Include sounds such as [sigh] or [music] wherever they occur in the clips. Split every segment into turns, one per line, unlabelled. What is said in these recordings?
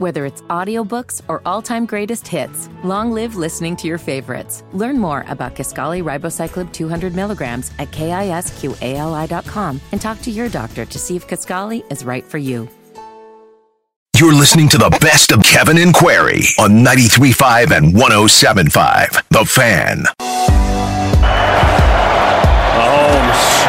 Whether it's audiobooks or all-time greatest hits, long live listening to your favorites. Learn more about Kisqali Ribociclib 200 milligrams at kisqali.com and talk to your doctor to see if Kisqali is right for you.
You're listening to the best of Kevin and Query on 93.5 and 107.5. The Fan.
Mahomes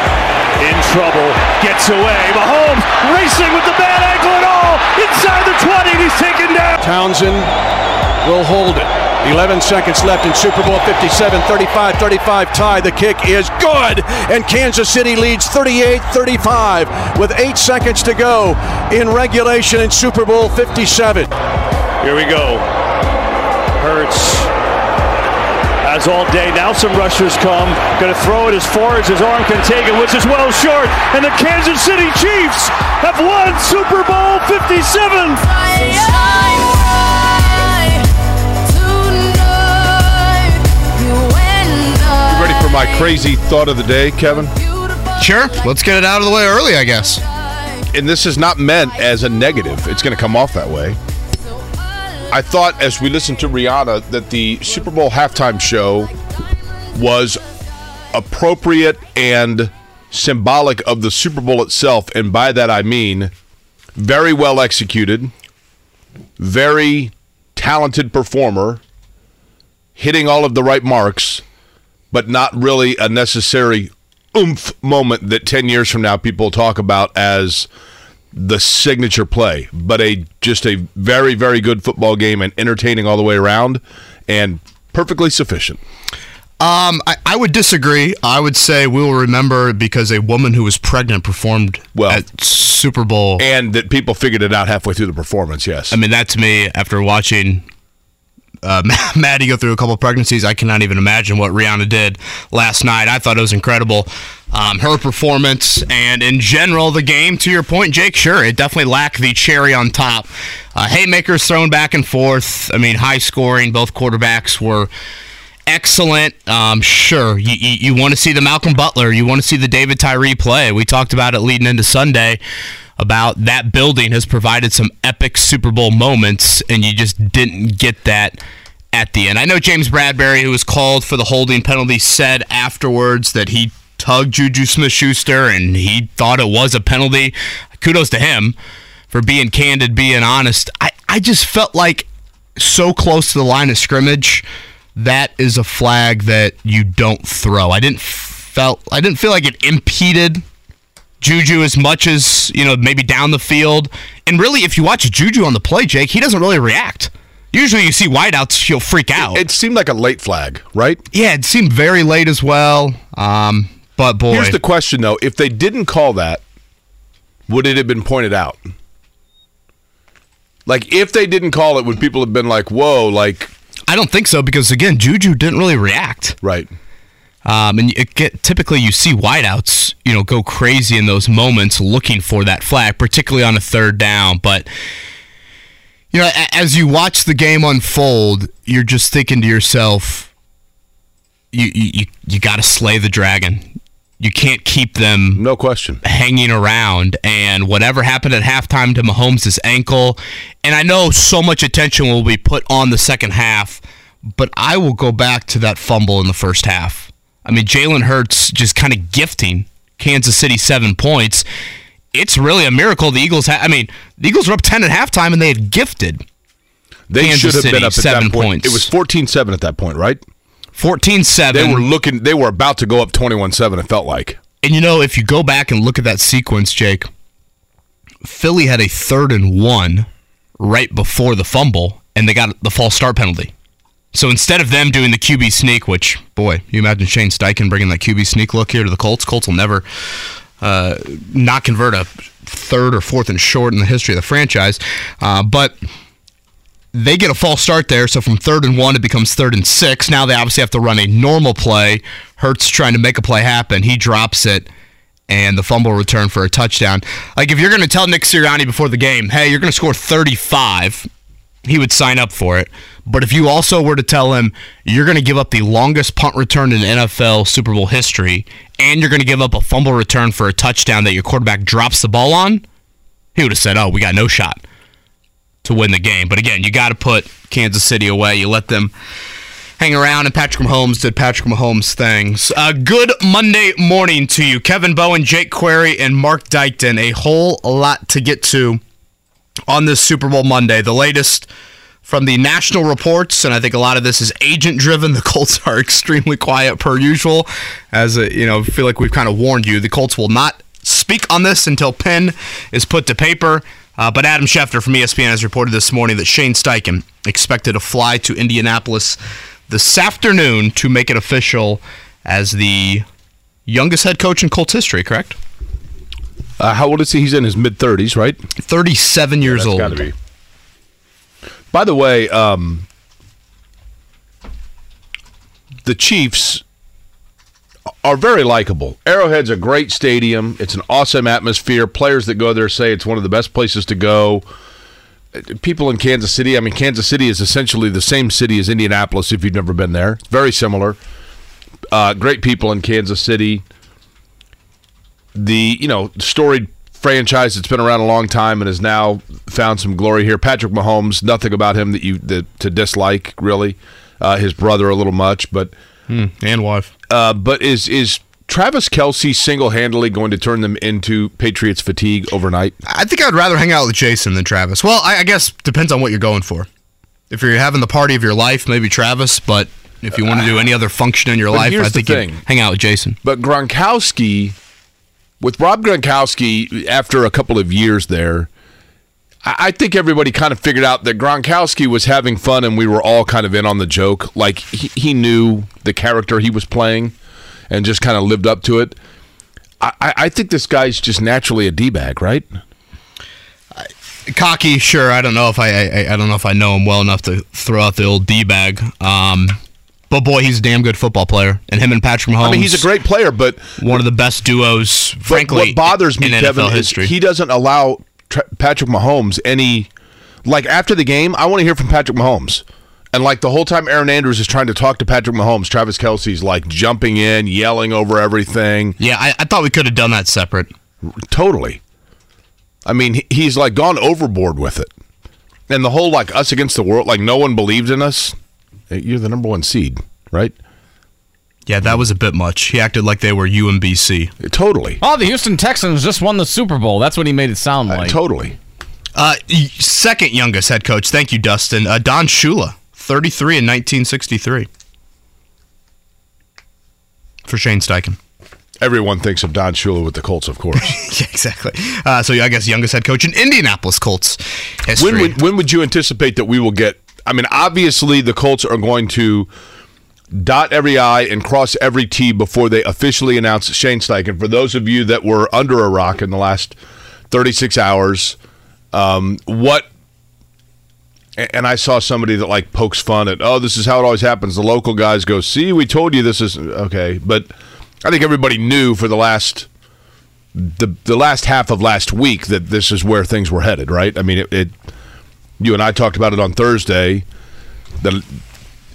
in trouble, gets away. Mahomes racing with the bad ankle and all inside the 20. and He's taken down.
Townsend will hold it. 11 seconds left in Super Bowl 57, 35 35 tie. The kick is good, and Kansas City leads 38 35 with eight seconds to go in regulation in Super Bowl 57.
Here we go. Hurts as all day. Now some rushers come. Going to throw it as far as his arm can take it, which is well short. And the Kansas City Chiefs have won Super Bowl 57.
You ready for my crazy thought of the day, Kevin?
Sure. Let's get it out of the way early, I guess.
And this is not meant as a negative. It's going to come off that way. I thought as we listened to Rihanna that the Super Bowl halftime show was appropriate and symbolic of the Super Bowl itself. And by that I mean very well executed, very talented performer, hitting all of the right marks, but not really a necessary oomph moment that 10 years from now people talk about as the signature play, but a just a very very good football game and entertaining all the way around and perfectly sufficient.
Um, I, I would disagree. I would say we will remember because a woman who was pregnant performed
Well-
at Super Bowl.
And that people figured it out halfway through the performance, yes.
I mean, that to me, after watching uh, [laughs] Maddie go through a couple pregnancies, I cannot even imagine what Rihanna did last night. I thought it was incredible. Um, her performance and in general the game. To your point, Jake, sure, it definitely lacked the cherry on top. Uh, haymakers thrown back and forth. I mean, high scoring. Both quarterbacks were excellent. Um, sure, you, you, you want to see the Malcolm Butler, you want to see the David Tyree play. We talked about it leading into Sunday about that building has provided some epic Super Bowl moments, and you just didn't get that at the end. I know James Bradberry, who was called for the holding penalty, said afterwards that he tugged Juju Smith Schuster and he thought it was a penalty. Kudos to him for being candid, being honest. I, I just felt like so close to the line of scrimmage that is a flag that you don't throw. I didn't felt I didn't feel like it impeded Juju as much as you know maybe down the field. And really, if you watch Juju on the play, Jake, he doesn't really react. Usually, you see wideouts, he'll freak out.
it seemed like a late flag, right?
yeah, it seemed very late as well. Um, but boy,
Here's the question though, if they didn't call that, would it have been pointed out? Like if they didn't call it, would people have been like, "Whoa!" Like,
I don't think so because again, Juju didn't really react.
right?
Um, and it get, typically you see wideouts, you know, go crazy in those moments looking for that flag, particularly on a third down. But you know, as you watch the game unfold, you're just thinking to yourself, you you you, you got to slay the dragon. You can't keep them
No question.
hanging around and whatever happened at halftime to Mahomes' ankle. And I know so much attention will be put on the second half, but I will go back to that fumble in the first half. I mean, Jalen Hurts just kind of gifting Kansas City seven points. It's really a miracle the Eagles had. I mean, the Eagles were up 10 at halftime and they had gifted
They
Kansas
should have
City,
been up at
seven
that point.
points.
It was 14-7 at that point, right?
14 7.
They were looking. They were about to go up 21-7. It felt like.
And you know, if you go back and look at that sequence, Jake, Philly had a third and one right before the fumble, and they got the false start penalty. So instead of them doing the QB sneak, which boy, you imagine Shane Steichen bringing that QB sneak look here to the Colts. Colts will never uh, not convert a third or fourth and short in the history of the franchise, uh, but they get a false start there. So from third and one, it becomes third and six. Now they obviously have to run a normal play. Hurts trying to make a play happen. He drops it, and the fumble return for a touchdown. Like if you're going to tell Nick Sirianni before the game, hey, you're going to score 35, he would sign up for it. But if you also were to tell him you're going to give up the longest punt return in NFL Super Bowl history, and you're going to give up a fumble return for a touchdown that your quarterback drops the ball on, he would have said, "Oh, we got no shot." to win the game. But again, you got to put Kansas City away. You let them hang around, and Patrick Mahomes did Patrick Mahomes things. Uh, good Monday morning to you, Kevin Bowen, Jake Query, and Mark Dykton. A whole lot to get to on this Super Bowl Monday. The latest from the national reports, and I think a lot of this is agent driven. The Colts are [laughs] extremely quiet per usual, as a, you know, feel like we've kind of warned you. The Colts will not speak on this until pen is put to paper. Uh, but Adam Schefter from ESPN has reported this morning that Shane Steichen expected to fly to Indianapolis this afternoon to make it official as the youngest head coach in Colts history, correct?
Uh, how old is he? He's in his mid 30s, right?
37 years
That's
old.
be. By the way, um, the Chiefs are very likable. Arrowhead's a great stadium. It's an awesome atmosphere. Players that go there say it's one of the best places to go. People in Kansas City, I mean, Kansas City is essentially the same city as Indianapolis if you've never been there. Very similar. Uh, great people in Kansas City. The, you know, storied franchise that's been around a long time and has now found some glory here. Patrick Mahomes, nothing about him that you that, to dislike really. Uh, his brother a little much, but
And wife.
uh, but is is Travis Kelce single handedly going to turn them into Patriots fatigue overnight?
I think I'd rather hang out with Jason than Travis. Well, I, I guess depends on what you're going for. If you're having the party of your life, maybe Travis. But if you want to do any other function in your
But
life, I think you
thing.
hang out with Jason.
But Gronkowski, with Rob Gronkowski, after a couple of years there, I think everybody kind of figured out that Gronkowski was having fun and we were all kind of in on the joke. Like he, he knew the character he was playing and just kind of lived up to it. I, I I think this guy's just naturally a D bag, right?
Cocky, sure. I don't know if I, I I don't know if I know him well enough to throw out the old d bag. Um, but boy, he's a damn good football player, and him and Patrick Mahomes.
I mean, he's a great player, but
one of the best duos, frankly.
what bothers me,
in
Kevin,
NFL
is
history.
he doesn't allow Tra- Patrick Mahomes any. Like after the game, I want to hear from Patrick Mahomes. And like the whole time Erin Andrews is trying to talk to Patrick Mahomes, Travis Kelce's like jumping in, yelling over everything.
yeah, I, I thought we could have done that separate.
Totally. I mean, he's like gone overboard with it. And the whole like us against the world, like no one believed in us. You're the number one seed, right?
Yeah, that was a bit much. He acted like they were UMBC.
Totally.
Oh, the Houston Texans just won the Super Bowl. That's what he made it sound like.
Totally.
Uh, second youngest head coach. Thank you, Dustin. Uh, Don Shula, 33 in 1963. For Shane Steichen.
Everyone thinks of Don Shula with the Colts, of course. [laughs]
yeah, exactly. Uh, so I guess youngest head coach in Indianapolis Colts history.
When would, when would you anticipate that we will get? I mean, obviously the Colts are going to dot every I and cross every T before they officially announce Shane Steichen. For those of you that were under a rock in the last 36 hours, um, what? And I saw somebody that like pokes fun at, oh, this is how it always happens. The local guys go, see, we told you this is okay, but I think everybody knew for the last the the last half of last week that this is where things were headed, right? I mean, it, it you and I talked about it on Thursday.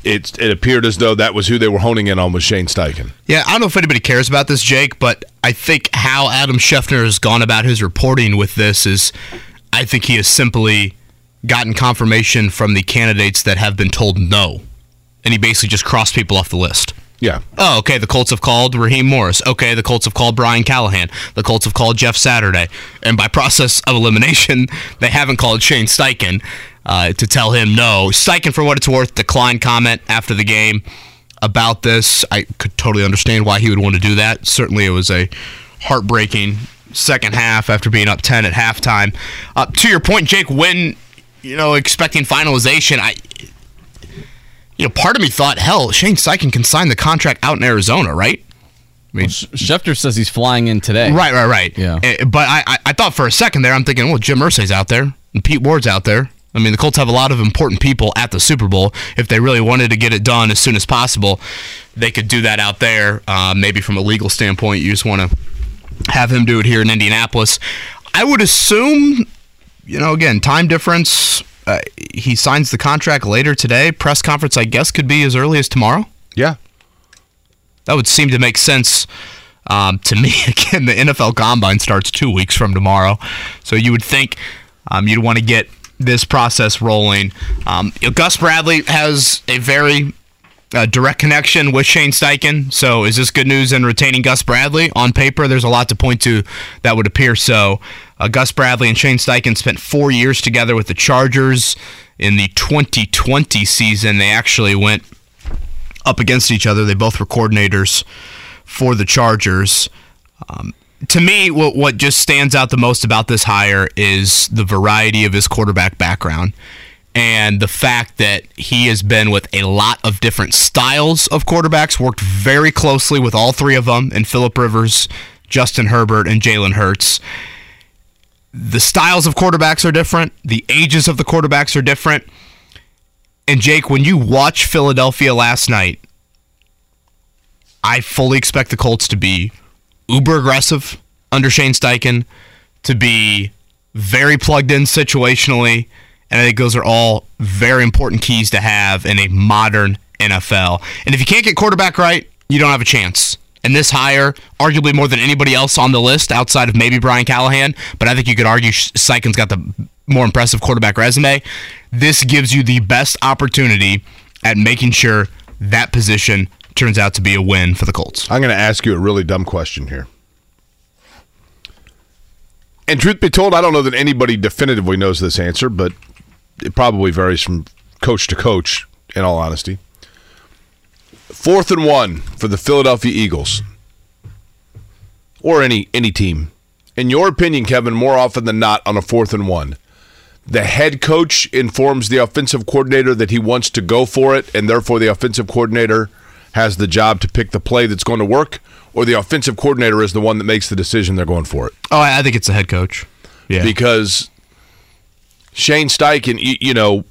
It it appeared as though that was who they were honing in on was Shane Steichen.
Yeah, I don't know if anybody cares about this, Jake, but I think how Adam Schefter has gone about his reporting with this is I think he has simply gotten confirmation from the candidates that have been told no. And he basically just crossed people off the list.
Yeah,
Oh, okay. The Colts have called Raheem Morris. Okay, the Colts have called Brian Callahan. The Colts have called Jeff Saturday. And by [laughs] process of elimination, they haven't called Shane Steichen uh, to tell him no. Steichen, for what it's worth, declined comment after the game about this. I could totally understand why he would want to do that. Certainly, it was a heartbreaking second half after being up 10 at halftime. Uh, to your point, Jake, when, you know, expecting finalization, I you know, part of me thought, hell, Shane Steichen can sign the contract out in Arizona, right? I mean,
Schefter says he's flying in today.
right, right, right.
Yeah.
Eh, But I, I, I thought for a second there, I'm thinking, well, Jim Irsay's out there and Pete Ward's out there. I mean, the Colts have a lot of important people at the Super Bowl. If they really wanted to get it done as soon as possible, they could do that out there. Uh, maybe from a legal standpoint, you just want to have him do it here in Indianapolis. I would assume, you know, again, time difference. Uh, he signs the contract later today. Press conference, I guess, could be as early as tomorrow.
yeah.
That would seem to make sense um, to me. [laughs] Again, the NFL Combine starts two weeks from tomorrow, so you would think um, you'd want to get this process rolling. Um, you know, Gus Bradley has a very uh, direct connection with Shane Steichen. So is this good news in retaining Gus Bradley? On paper, there's a lot to point to that would appear so. Uh, Gus Bradley and Shane Steichen spent four years together with the Chargers. In the 2020 season, they actually went up against each other. They both were coordinators for the Chargers. Um, to me, what, what just stands out the most about this hire is the variety of his quarterback background and the fact that he has been with a lot of different styles of quarterbacks, worked very closely with all three of them, and Philip Rivers, Justin Herbert, and Jalen Hurts. The styles of quarterbacks are different, the ages of the quarterbacks are different. And Jake, when you watch Philadelphia last night, I fully expect the Colts to be uber aggressive under Shane Steichen, to be very plugged in situationally, and I think those are all very important keys to have in a modern NFL. And if you can't get quarterback right, you don't have a chance. And this hire, arguably more than anybody else on the list outside of maybe Brian Callahan, but I think you could argue Steichen's got the more impressive quarterback resume. This gives you the best opportunity at making sure that position turns out to be a win for the Colts.
I'm going to ask you a really dumb question here. And truth be told, I don't know that anybody definitively knows this answer, but it probably varies from coach to coach, in all honesty. Fourth and one for the Philadelphia Eagles or any any team. In your opinion, Kevin, more often than not on a fourth and one, the head coach informs the offensive coordinator that he wants to go for it, and therefore the offensive coordinator has the job to pick the play that's going to work, or the offensive coordinator is the one that makes the decision they're going for it.
Oh, I think it's the head coach.
Yeah, because Shane Steichen, you, you know,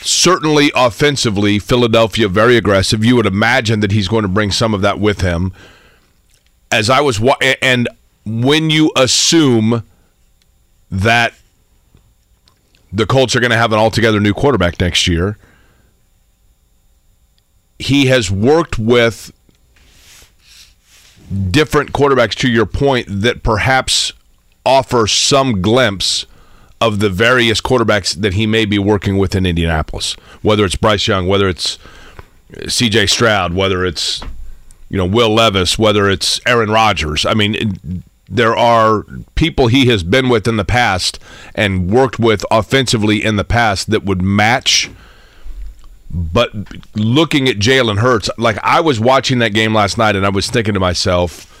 certainly offensively, Philadelphia very aggressive. You would imagine that he's going to bring some of that with him. As I was, and when you assume that the Colts are going to have an altogether new quarterback next year, he has worked with different quarterbacks to your point that perhaps offer some glimpse of the various quarterbacks that he may be working with in Indianapolis, whether it's Bryce Young, whether it's C.J. Stroud, whether it's you know Will Levis, whether it's Aaron Rodgers. I mean, there are people he has been with in the past and worked with offensively in the past that would match. But looking at Jalen Hurts, like I was watching that game last night, and I was thinking to myself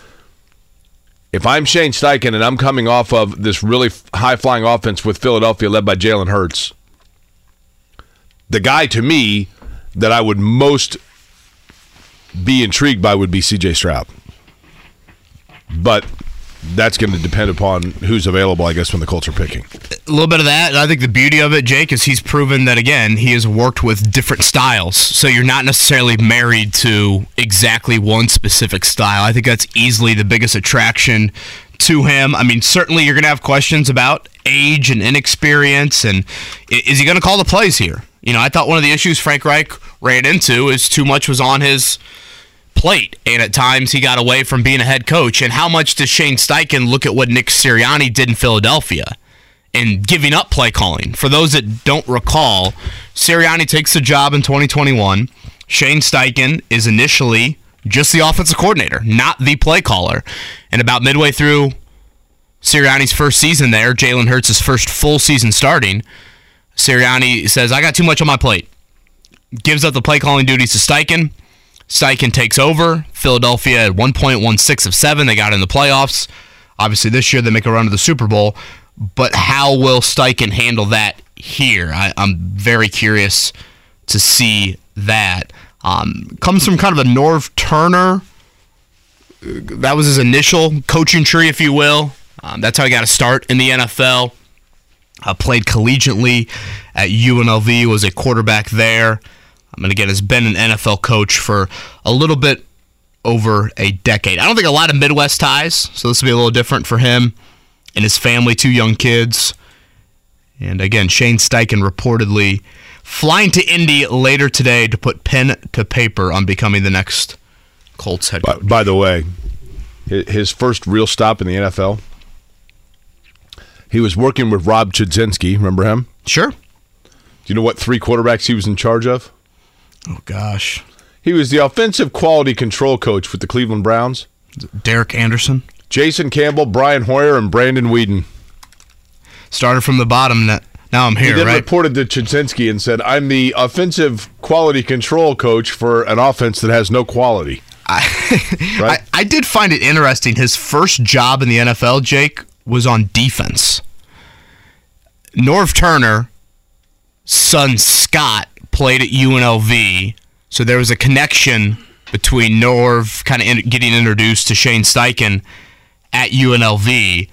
if I'm Shane Steichen and I'm coming off of this really high flying offense with Philadelphia led by Jalen Hurts, the guy to me that I would most be intrigued by would be CJ Stroud. But that's going to depend upon who's available, I guess, when the Colts are picking.
A little bit of that. I think the beauty of it, Jake, is he's proven that, again, he has worked with different styles. So you're not necessarily married to exactly one specific style. I think that's easily the biggest attraction to him. I mean, certainly you're going to have questions about age and inexperience, and is he going to call the plays here? You know, I thought one of the issues Frank Reich ran into is too much was on his plate, and at times he got away from being a head coach. And how much does Shane Steichen look at what Nick Sirianni did in Philadelphia and giving up play calling? For those that don't recall, Sirianni takes the job in 2021. Shane Steichen is initially just the offensive coordinator, not the play caller. And about midway through Sirianni's first season there, Jalen Hurts' first full season starting, Sirianni says, I got too much on my plate. Gives up the play calling duties to Steichen. Steichen takes over. Philadelphia at one point won six of seven. They got in the playoffs. Obviously, this year they make a run to the Super Bowl. But how will Steichen handle that here? I, am very curious to see that. Um, comes from kind of a Norv Turner. That was his initial coaching tree, if you will. Um, that's how he got a start in the NFL. Uh, played collegiately at UNLV, was a quarterback there. Um, and again, has been an NFL coach for a little bit over a decade. I don't think a lot of Midwest ties, so this will be a little different for him and his family, two young kids. And again, Shane Steichen reportedly flying to Indy later today to put pen to paper on becoming the next Colts head coach.
By, by the way, his first real stop in the NFL, He was working with Rob Chudzinski. Remember him?
Sure.
Do you know what three quarterbacks he was in charge of?
Oh gosh,
He was the offensive quality control coach with the Cleveland Browns.
Derek Anderson
Jason Campbell, Brian Hoyer, and Brandon Weeden.
started from the bottom. Now now I'm
He
here,
then
right?
reported to Chudzinski and said, "I'm the offensive quality control coach for an offense that has no quality." [laughs] right?
I, I did find it interesting. His first job in the NFL, Jake, was on defense. Norv Turner, son Scott, played at UNLV, so there was a connection between Norv kind of in, getting introduced to Shane Steichen at UNLV,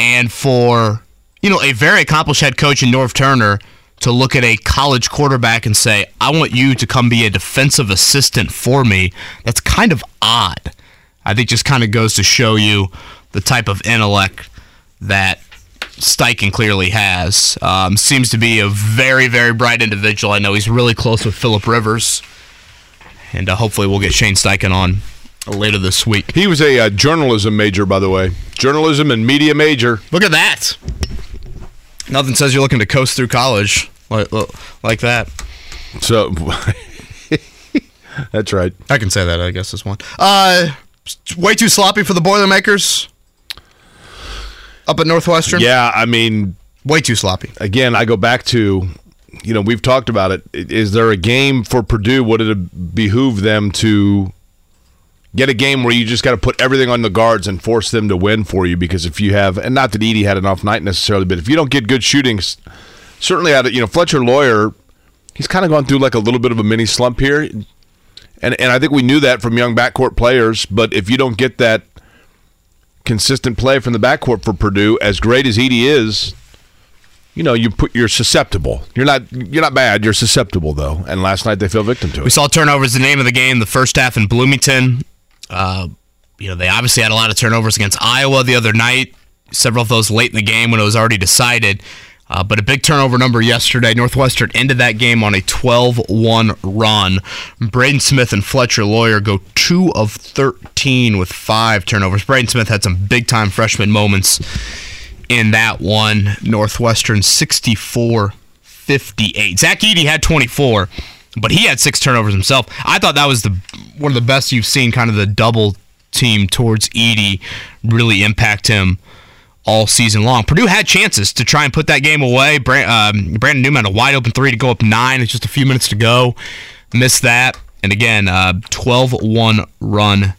and for you know a very accomplished head coach in Norv Turner to look at a college quarterback and say, "I want you to come be a defensive assistant for me." That's kind of odd. I think just kind of goes to show you the type of intellect that Steichen clearly has. Um, seems to be a very, very bright individual. I know he's really close with Philip Rivers, and uh, hopefully we'll get Shane Steichen on later this week.
He was a uh, journalism major, by the way, journalism and media major.
Look at that. Nothing says you're looking to coast through college like, like that.
So [laughs] that's right.
I can say that, I guess, is one. Uh, way too sloppy for the Boilermakers up at Northwestern.
Yeah, I mean,
Way too sloppy.
again, I go back to, you know, we've talked about it. Is there a game for Purdue? Would it behoove them to get a game where you just got to put everything on the guards and force them to win for you? Because if you have, and not that Edey had an off night necessarily, but if you don't get good shootings, certainly out of, you know, Fletcher Loyer, he's kind of gone through like a little bit of a mini slump here. And, and I think we knew that from young backcourt players, but if you don't get that consistent play from the backcourt for Purdue, as great as Edey is, you know, you put you're susceptible. You're not you're not bad. You're susceptible though. And last night they fell victim to it.
We saw turnovers the name of the game the first half in Bloomington. Uh, you know, they obviously had a lot of turnovers against Iowa the other night. Several of those late in the game when it was already decided. Uh, but a big turnover number yesterday. Northwestern ended that game on a 12 1 run. Braden Smith and Fletcher Loyer go 2 of 13 with five turnovers. Braden Smith had some big time freshman moments in that one. Northwestern 64 58. Zach Edey had 24, but he had six turnovers himself. I thought that was the one of the best you've seen, kind of the double team towards Edey really impact him all season long. Purdue had chances to try and put that game away. Bra- um, Brandon Newman had a wide open three to go up nine. It's just a few minutes to go. Missed that. And again, uh, 12 1 run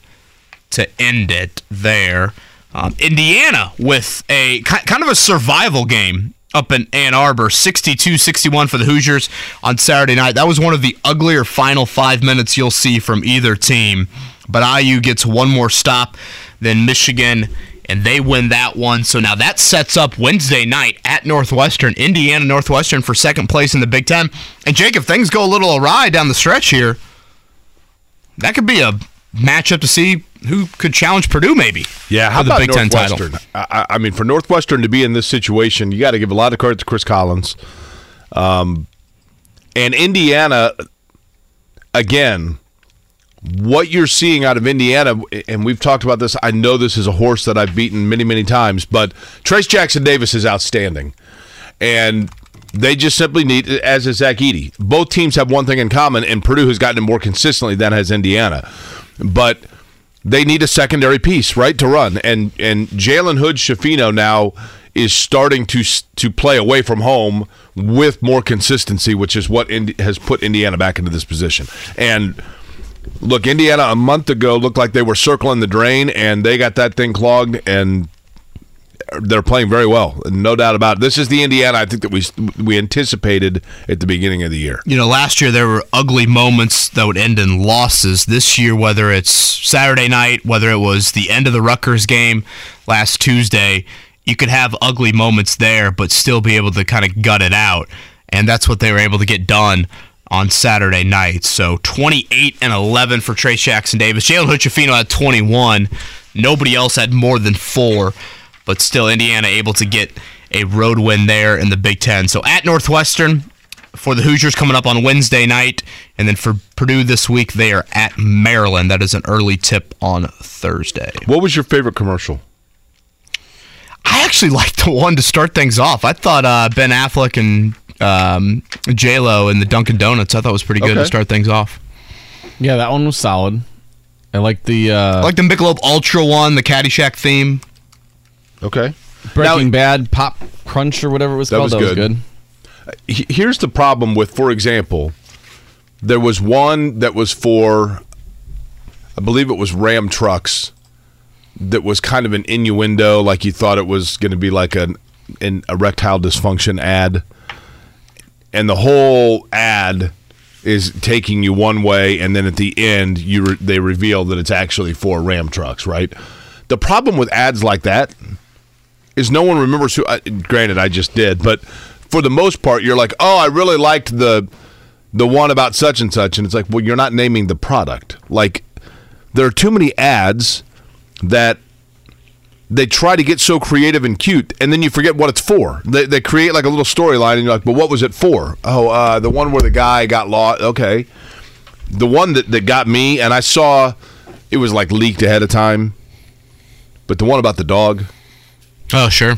to end it there. Um, Indiana with a kind of a survival game up in Ann Arbor, 62-61 for the Hoosiers on Saturday night. That was one of the uglier final five minutes you'll see from either team. But IU gets one more stop than Michigan, and they win that one. So now that sets up Wednesday night at Northwestern, Indiana Northwestern for second place in the Big Ten. And Jake, if things go a little awry down the stretch here, that could be a matchup to see who could challenge Purdue, maybe.
Yeah, how
the
about
Big Ten title?
I- I mean, for Northwestern to be in this situation, you got to give a lot of credit to Chris Collins. Um, and Indiana, again, what you're seeing out of Indiana, and we've talked about this. I know this is a horse that I've beaten many, many times, but Trayce Jackson Davis is outstanding, and they just simply need, as is Zach Edey. Both teams have one thing in common, and Purdue has gotten it more consistently than has Indiana, but they need a secondary piece, right, to run. And and Jalen Hood Schifino now is starting to to play away from home with more consistency, which is what Indi- has put Indiana back into this position. And look, Indiana a month ago looked like they were circling the drain, and they got that thing clogged, and they're playing very well, no doubt about it. This is the Indiana I think that we we anticipated at the beginning of the year.
You know, last year there were ugly moments that would end in losses. This year, whether it's Saturday night, whether it was the end of the Rutgers game last Tuesday, you could have ugly moments there, but still be able to kind of gut it out. And that's what they were able to get done on Saturday night. So 28 and 11 for Trayce Jackson Davis. Jalen Hood-Schifino had 21. Nobody else had more than four, but still Indiana able to get a road win there in the Big Ten. So at Northwestern, for the Hoosiers coming up on Wednesday night, and then for Purdue this week, they are at Maryland. That is an early tip on Thursday.
What was your favorite commercial?
I I actually [laughs] liked the one to start things off. I thought uh, Ben Affleck and um, J Lo and the Dunkin' Donuts. I thought was pretty good
Okay.
to start things off.
Yeah, that one was solid. I like the uh,
I like the Michelob Ultra one, the Caddyshack theme.
Okay.
Breaking
Now-
Bad Pop Crunch or whatever it was
That
called.
was
that
good.
was good.
Here's the problem with, for example, there was one that was for, I believe it was Ram trucks, that was kind of an innuendo, like you thought it was going to be like an, an erectile dysfunction ad, and the whole ad is taking you one way, and then at the end you re- they reveal that it's actually for Ram trucks, right? The problem with ads like that is no one remembers who. Uh, granted, I just did, but for the most part, you're like, oh, I really liked the the one about such and such, and it's like, well, you're not naming the product. Like, there are too many ads that they try to get so creative and cute, and then you forget what it's for. They, they create like a little storyline, and you're like, but what was it for? Oh, uh, the one where the guy got lost. Okay, the one that that got me, and I saw it was like leaked ahead of time, but the one about the dog.
Oh, sure.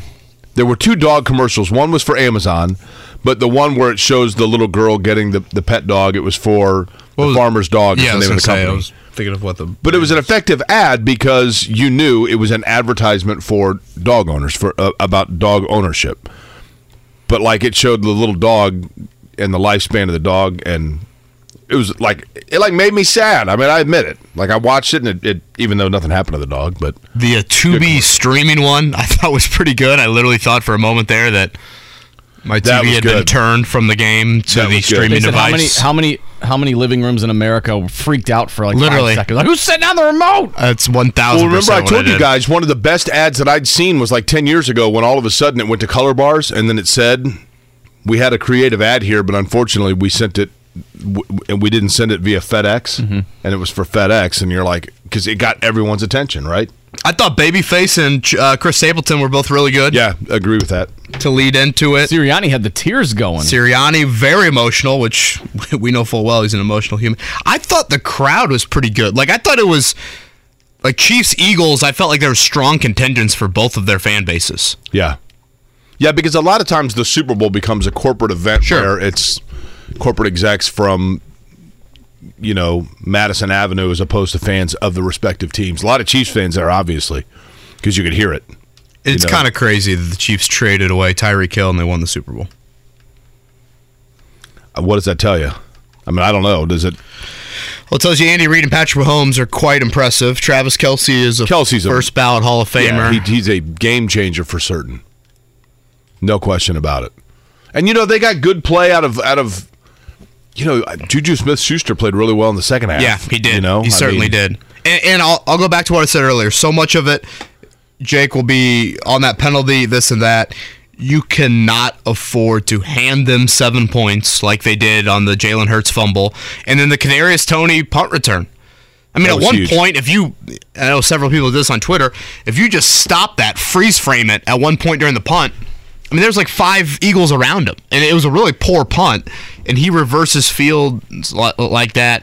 There were two dog commercials. One was for Amazon, but the one where it shows the little girl getting the, the pet dog, it was for the
was-
farmer's dog.
Yeah, I
the
was
name of the
say. I was thinking of what the.
But it was an effective ad because you knew it was an advertisement for dog owners for uh, about dog ownership. But like it showed the little dog and the lifespan of the dog, and it was like it like made me sad. I mean, I admit it. Like I watched it, and it, it even though nothing happened to the dog, but
The uh, Tubi streaming one [laughs] I thought was pretty good. I literally thought for a moment there that my TV
was
had been
good.
turned from the game to
That
the streaming
They said how many how many how many living rooms in America were freaked out for like
Literally.
five seconds? Like who's sitting on the remote?
That's one
Well,
thousand.
remember I told you guys one of the best ads that I'd seen was like 10 years ago when all of a sudden it went to color bars and then it said we had a creative ad here but unfortunately we sent it and we didn't send it via FedEx mm-hmm. and it was for FedEx and you're like cuz it got everyone's attention, right?
I thought Babyface and uh, Chris Stapleton were both really good.
Yeah, agree with that.
To lead into it,
Sirianni had the tears going.
Sirianni very emotional, which [laughs] we know full well he's an emotional human. I thought the crowd was pretty good. Like I thought it was like Chiefs Eagles. I felt like there were strong contingents for both of their fan bases.
Yeah. Yeah, because a lot of times the Super Bowl becomes a corporate event
Sure.
where it's corporate execs from you know Madison Avenue as opposed to fans of the respective teams. A lot of Chiefs fans there, obviously, because you could hear it.
It's
know.
kind of crazy that the Chiefs traded away Tyreek Hill and they won the Super Bowl.
Uh, What does that tell you? I mean, I don't know. Does it?
Well, it tells you Andy Reid and Patrick Mahomes are quite impressive. Travis Kelce is a
Kelce's a-
first ballot Hall of Famer.
Yeah, he, he's a game changer for certain. No question about it. And you know they got good play out of out of. You know, uh, Juju Smith Schuster played really well in the second half.
Yeah, he did.
You know,
he
I
certainly
mean,
did. And, and I'll, I'll go back to what I said earlier. So much of it, Jake will be on that penalty, this and that. You cannot afford to hand them seven points like they did on the Jalen Hurts fumble, and then the Kadarius Toney punt return. I mean, at one
huge.
point, if you, I know several people did this on Twitter, if you just stop that, freeze frame it at one point during the punt, I mean, there's like five Eagles around him, and it was a really poor punt, and he reverses field like that,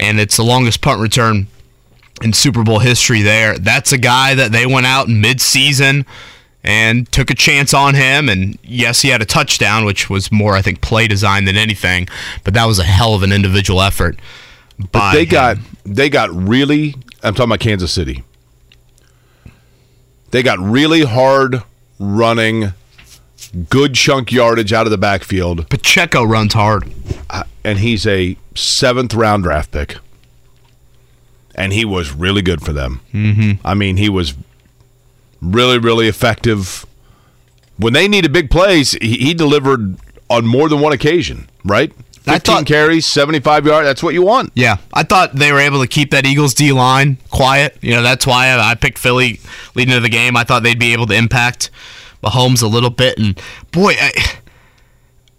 and it's the longest punt return in Super Bowl history. There, that's a guy that they went out in mid-season and took a chance on him, and yes, he had a touchdown, which was more, I think, play design than anything, but that was a hell of an individual effort.
But they
him.
got they got really. I'm talking about Kansas City. They got really hard running, good chunk yardage out of the backfield,
Pacheco runs hard.
uh, and he's a seventh round draft pick, and he was really good for them. Mm-hmm. I mean, he was really really effective. When they needed big plays, he, he delivered on more than one occasion. Right,
I
fifteen
thought-
carries, seventy five yards. That's what you want.
Yeah, I thought they were able to keep that Eagles D line quiet. You know, that's why I I picked Philly leading into the game. I thought they'd be able to impact Mahomes a little bit. And boy, I,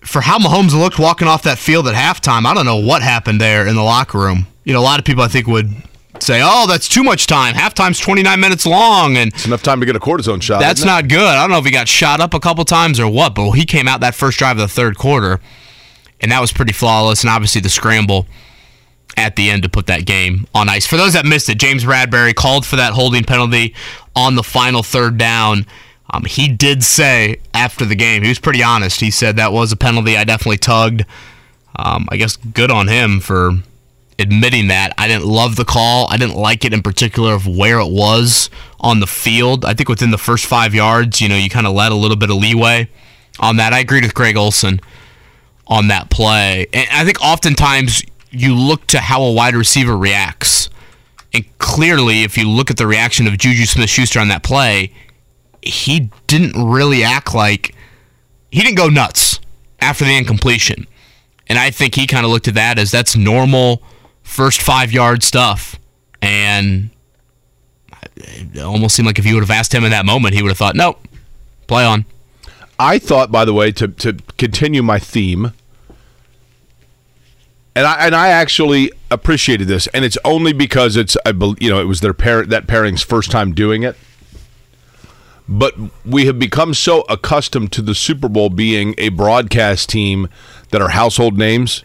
for how Mahomes looked walking off that field at halftime, I don't know what happened there in the locker room. You know, a lot of people I think would say, "Oh, that's too much time. Halftime's 29 minutes long," and
It's enough time to get a cortisone shot.
that's not good. I don't know if he got shot up a couple times or what, but he came out that first drive of the third quarter, and that was pretty flawless. And obviously the scramble at the end to put that game on ice. For those that missed it, James Bradberry called for that holding penalty on the final third down. Um, he did say after the game, he was pretty honest. He said that was a penalty. I definitely tugged. Um, I guess good on him for admitting that. I didn't love the call. I didn't like it in particular of where it was on the field. I think within the first five yards, you know, you kind of let a little bit of leeway on that. I agreed with Greg Olsen on that play. And I think oftentimes you look to how a wide receiver reacts. And clearly, if you look at the reaction of Juju Smith Schuster on that play, he didn't really act like he didn't go nuts after the incompletion. And I think he kind of looked at that as that's normal first five yard stuff. And it almost seemed like if you would have asked him in that moment, he would have thought, nope, play on.
I thought, by the way, to, to continue my theme, and I and I actually appreciated this, and it's only because it's I bel you know it was their parent that pairing's first time doing it. But we have become so accustomed to the Super Bowl being a broadcast team that are household names.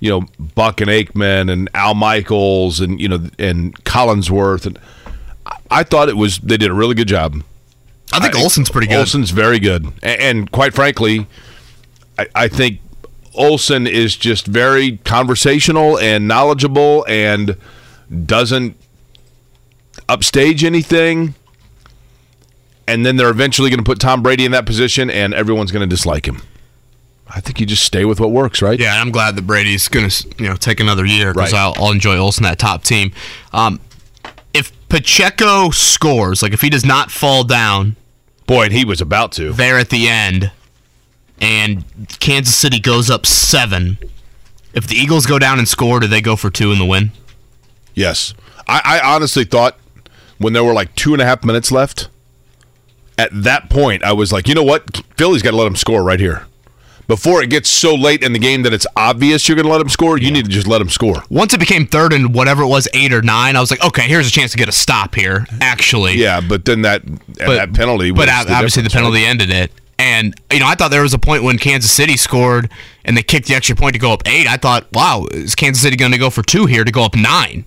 You know, Buck and Aikman and Al Michaels and you know and Collinsworth and I- thought it was they did a really good job.
I think Olsen's pretty good.
Olsen's very good, and, and quite frankly, I, I think Olsen is just very conversational and knowledgeable, and doesn't upstage anything. And then they're eventually going to put Tom Brady in that position, and everyone's going to dislike him. I think you just stay with what works, right?
Yeah, and I'm glad that Brady's going to you know take another year because
Right.
I'll, I'll enjoy Olsen that top team. Um, if Pacheco scores, like if he does not fall down
Boy, and he was about to.
there at the end, and Kansas City goes up seven, if the Eagles go down and score, do they go for two in the win?
Yes. I, I honestly thought when there were like two and a half minutes left, at that point, I was like, you know what? Philly's got to let them score right here. Before it gets so late in the game that it's obvious you're going to let them score, you need to just let them score.
Once it became third and whatever it was, eight or nine, I was like, okay, here's a chance to get a stop here. Actually,
Yeah, but then that and that penalty.
But
the
obviously, the penalty
right?
ended it. And you know, I thought there was a point when Kansas City scored and they kicked the extra point to go up eight. I thought, wow, is Kansas City going to go for two here to go up nine?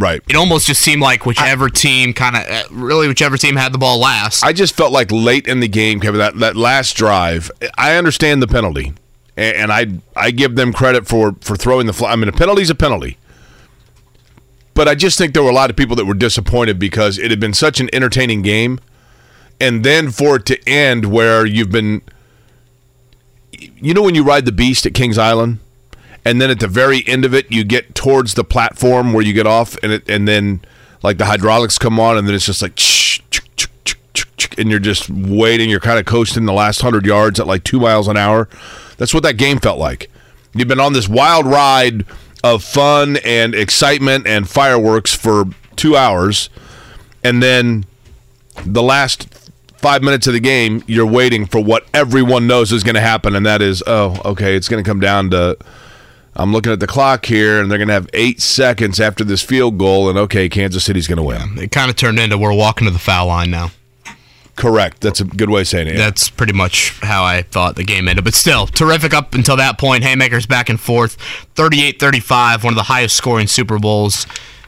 Right.
It almost just seemed like whichever team kind of, uh, really, whichever team had the ball last.
I just felt like late in the game, Kevin, that, that last drive. I understand the penalty, a- and I I give them credit for for throwing the flag. I mean, a penalty's a penalty. But I just think there were a lot of people that were disappointed because it had been such an entertaining game, and then for it to end where you've been, you know, when you ride the beast at Kings Island, and then at the very end of it, you get towards the platform where you get off, and it, and then like the hydraulics come on, and then it's just like, and you're just waiting. You're kind of coasting the last hundred yards at like two miles an hour. That's what that game felt like. You've been on this wild ride of fun and excitement and fireworks for two hours, and then the last five minutes of the game, you're waiting for what everyone knows is going to happen, and that is, oh, okay, it's going to come down to. I'm looking at the clock here, and they're going to have eight seconds after this field goal, and okay, Kansas City's going to win.
it kind of turned into we're walking to the foul line now.
Correct. That's a good way of saying it. yeah.
That's pretty much how I thought the game ended. But still, terrific up until that point. Haymakers back and forth. 38 35, one of the highest scoring Super Bowls,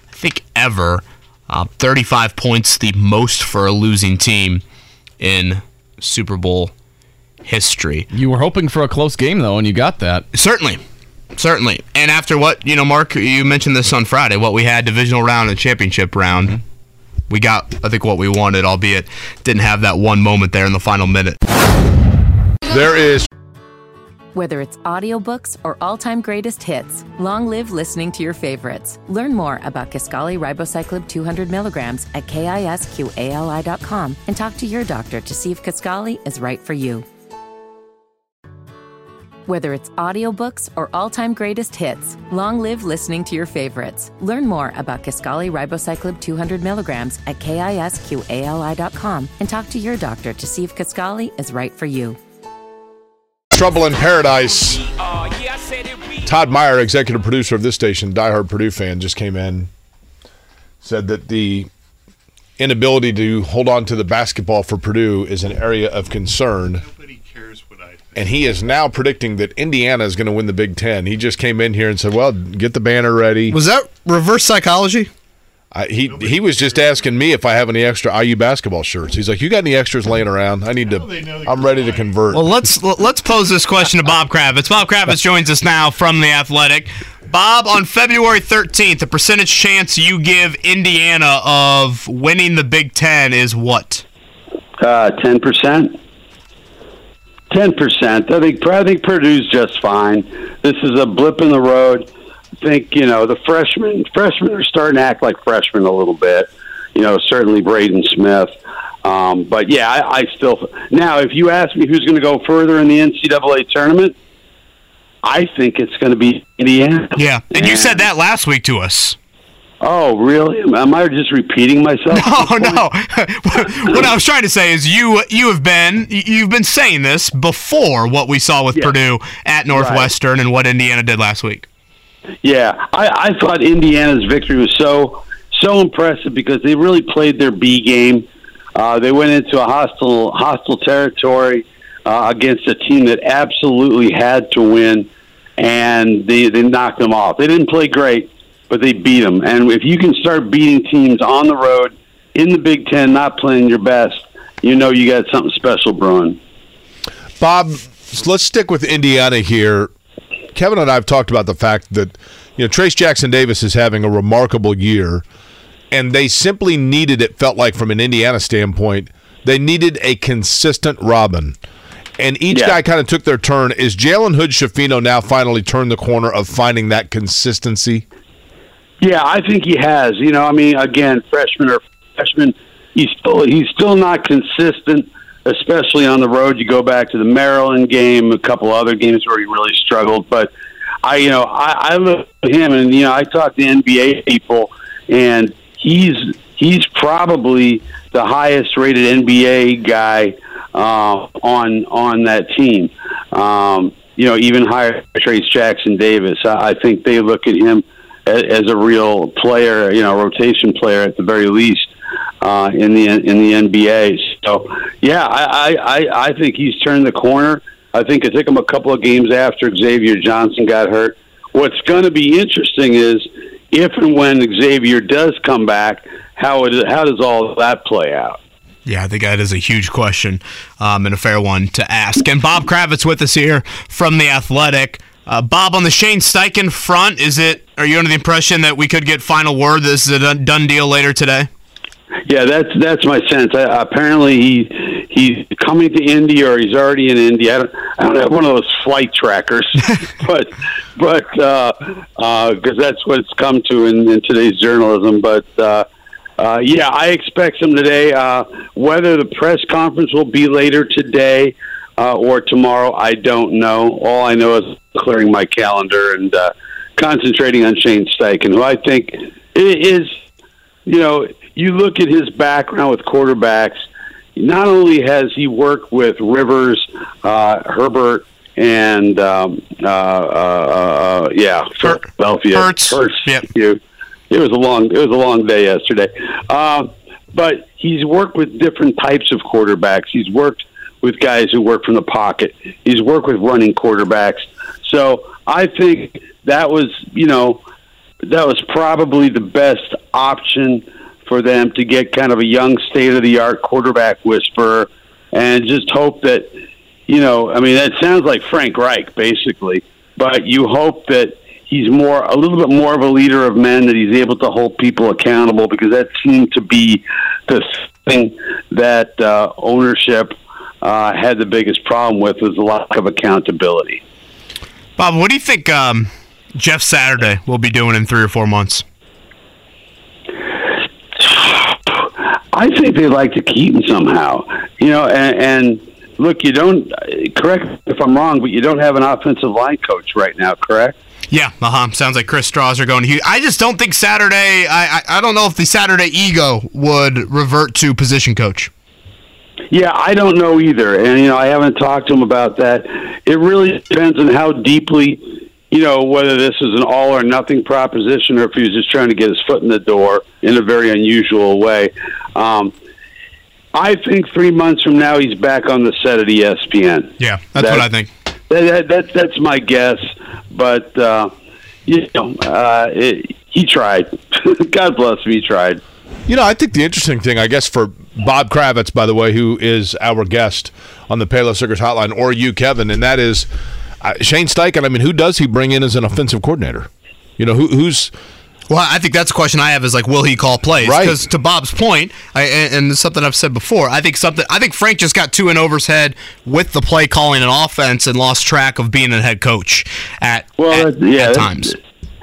I think, ever. Uh, 35 points, the most for a losing team in Super Bowl history.
You were hoping for a close game though, and you got that.
Certainly. Certainly. And after what, you know, Mark, you mentioned this on Friday, what we had divisional round and championship round. Mm-hmm. We got, I think, what we wanted, albeit didn't have that one moment there in the final minute.
There is
Whether it's audiobooks or all-time greatest hits, long live listening to your favorites. Learn more about Kisqali Ribociclib 200 milligrams at kisqali.com and talk to your doctor to see if Kisqali is right for you. Whether it's audiobooks or all-time greatest hits, long live listening to your favorites. Learn more about Kisqali Ribociclib 200 milligrams at kisqali.com and talk to your doctor to see if Kisqali is right for you.
Trouble in Paradise. Todd Meyer, executive producer of this station, diehard Purdue fan, just came in, said that the inability to hold on to the basketball for Purdue is an area of concern. And he is now predicting that Indiana is going to win the Big Ten. He just came in here and said, "Well, get the banner ready."
Was that reverse psychology?
I, he he was just asking me if I have any extra IU basketball shirts. He's like, "You got any extras laying around? I need to. I'm ready to convert."
Well, let's let's pose this question to Bob Kravitz. Bob Kravitz joins us now from the Athletic. Bob, on February 13th, the percentage chance you give Indiana of winning the Big Ten is what?
Uh, ten percent. Ten percent. I think I think Purdue's just fine. This is a blip in the road. I think you know the freshmen. Freshmen are starting to act like freshmen a little bit. You know, certainly Braden Smith. Um, but yeah, I, I still now. If you ask me who's going to go further in the NCAA tournament, I think it's going to be Indiana.
Yeah, and you said that last week to us.
Oh, really? Am I just repeating myself? [laughs]
No, no. [laughs] what I was trying to say is you you have been you've been saying this before what we saw with
Yeah.
Purdue at Northwestern and what Indiana did last week.
Yeah, I, I thought Indiana's victory was so so impressive because they really played their B game. Uh, they went into a hostile hostile territory uh, against a team that absolutely had to win, and they they knocked them off. They didn't play great, but they beat them. And if you can start beating teams on the road in the Big Ten, not playing your best, you know you got something special brewing.
Bob, let's stick with Indiana here. Kevin and I have talked about the fact that you know Trayce Jackson Davis is having a remarkable year, and they simply needed it. Felt like from an Indiana standpoint, they needed a consistent Robin, and each
Yeah.
guy kind of took their turn. Is Jalen Hood Schifino now finally turned the corner of finding that consistency?
Yeah, I think he has. You know, I mean, again, freshman or freshman, he's still he's still not consistent, especially on the road. You go back to the Maryland game, a couple other games where he really struggled. But I, you know, I, I look at him, and you know, I talk to NBA people, and he's he's probably the highest rated NBA guy uh, on on that team. Um, you know, even higher than Trayce Jackson Davis. I, I think they look at him as, a real player, you know, rotation player at the very least uh, in the in the NBA. So, yeah, I, I, I, I think he's turned the corner. I think it took him a couple of games after Xavier Johnson got hurt. What's going to be interesting is if and when Xavier does come back, how it, how does all that play out?
Yeah, I think that is a huge question um, and a fair one to ask. And Bob Kravitz with us here from the Athletic. Uh, Bob, on the Shane Steichen front, is it? Are you under the impression that we could get final word? This is a done, deal later today.
Yeah, that's that's my sense. I, apparently, he he's coming to Indy, or he's already in Indy. I don't, I don't have one of those flight trackers, [laughs] but but because uh, because that's what it's come to in, in today's journalism. But uh, uh, yeah, I expect him today. Uh, whether the press conference will be later today uh, or tomorrow, I don't know. All I know is clearing my calendar and uh, concentrating on Shane Steichen, who I think is you know, you look at his background with quarterbacks. Not only has he worked with Rivers, uh, Herbert, and um, uh, uh, uh, yeah, Philadelphia.
Hurts. Yep.
It was a long. It was a long day yesterday. Uh, but he's worked with different types of quarterbacks. He's worked with guys who work from the pocket. He's worked with running quarterbacks. So I think that was, you know, that was probably the best option for them to get kind of a young state of the art quarterback whisperer and just hope that you know I mean that sounds like Frank Reich basically but you hope that he's more a little bit more of a leader of men that he's able to hold people accountable because that seemed to be the thing that uh, ownership uh, had the biggest problem with was the lack of accountability.
Bob, what do you think um, Jeff Saturday will be doing in three or four months?
I think they'd like to keep him somehow, you know. And, and look, you don't correct if I'm wrong, but you don't have an offensive line coach right now, correct?
Yeah, uh huh. Sounds like Chris Strausser going to Houston. I just don't think Saturday. I, I I don't know if the Saturday ego would revert to position coach.
Yeah, I don't know either, and you know, I haven't talked to him about that. It really depends on how deeply, you know, whether this is an all or nothing proposition, or if he was just trying to get his foot in the door in a very unusual way. Um, I think three months from now, he's back on the set at ESPN.
Yeah, that's
That-
what I think.
That, that, that, that's my guess, but uh, you know, uh, it, he tried. [laughs] God bless him, he tried.
You know, I think the interesting thing, I guess, for Bob Kravitz, by the way, who is our guest on the Payless Liquors Hotline, or you, Kevin, and that is uh, Shane Steichen. I mean, who does he bring in as an offensive coordinator? You know, who, who's
Well, I think that's a question I have is like, will he call plays?
Right.
Because to Bob's point, I, and, and it's something I've said before, I think something. I think Frank just got too in over his head with the play calling and offense and lost track of being a head coach at
Well,
at,
yeah,
at
that-
times.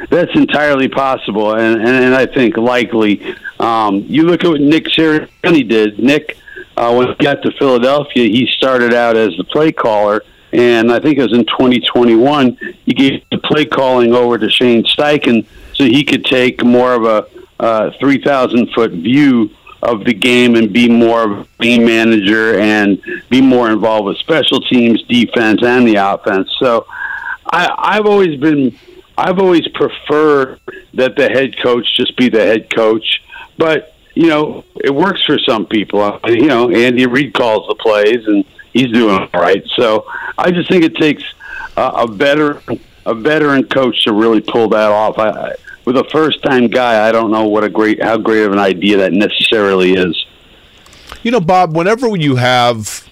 That's entirely possible, and, and, and I think likely. Um, you look at what Nick Sirianni did. Nick, uh, when he got to Philadelphia, he started out as the play caller, and I think it was in 2021 he gave the play calling over to Shane Steichen so he could take more of a uh, 3,000 foot view of the game and be more of a game manager and be more involved with special teams, defense, and the offense. So I, I've always been, I've always preferred that the head coach just be the head coach. But you know, it works for some people. Uh, You know, Andy Reid calls the plays, and he's doing all right. So I just think it takes a, a better, a veteran coach to really pull that off. I, with a first-time guy, I don't know what a great, how great of an idea that necessarily is.
You know, Bob, whenever you have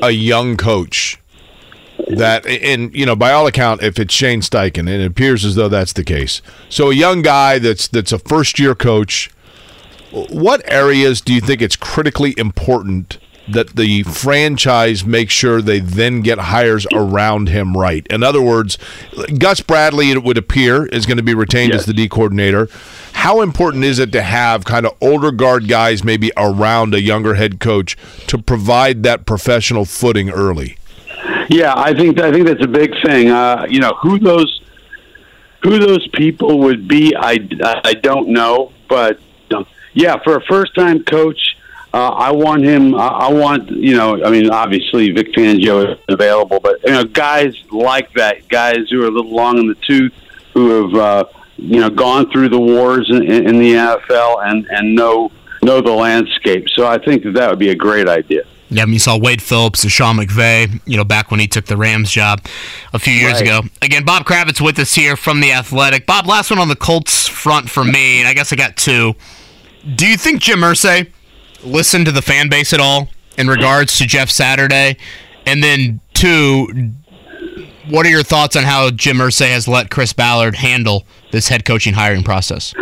a young coach that, and, you know, by all account, if it's Shane Steichen, and it appears as though that's the case. So a young guy that's that's a first year coach, what areas do you think it's critically important that the franchise make sure they then get hires around him right? In other words, Gus Bradley, it would appear, is going to be retained as the D coordinator. How important is it to have kind of older guard guys maybe around a younger head coach to provide that professional footing early?
Yeah, I think I think that's a big thing. Uh, you know who those who those people would be. I, I don't know, but yeah, for a first time coach, uh, I want him. I I want you know. I mean, obviously Vic Fangio is available, but you know, guys like that, guys who are a little long in the tooth, who have uh, you know gone through the wars in, in the NFL and and know know the landscape. So I think that that would be a great idea.
Yeah, I mean, you saw Wade Phillips and Sean McVay, you know, back when he took the Rams job a few years
Right.
ago. Again, Bob Kravitz with us here from The Athletic. Bob, last one on the Colts front for me, and I guess I got two. Do you think Jim Irsay listened to the fan base at all in regards to Jeff Saturday? And then, two, what are your thoughts on how Jim Irsay has let Chris Ballard handle this head coaching hiring process?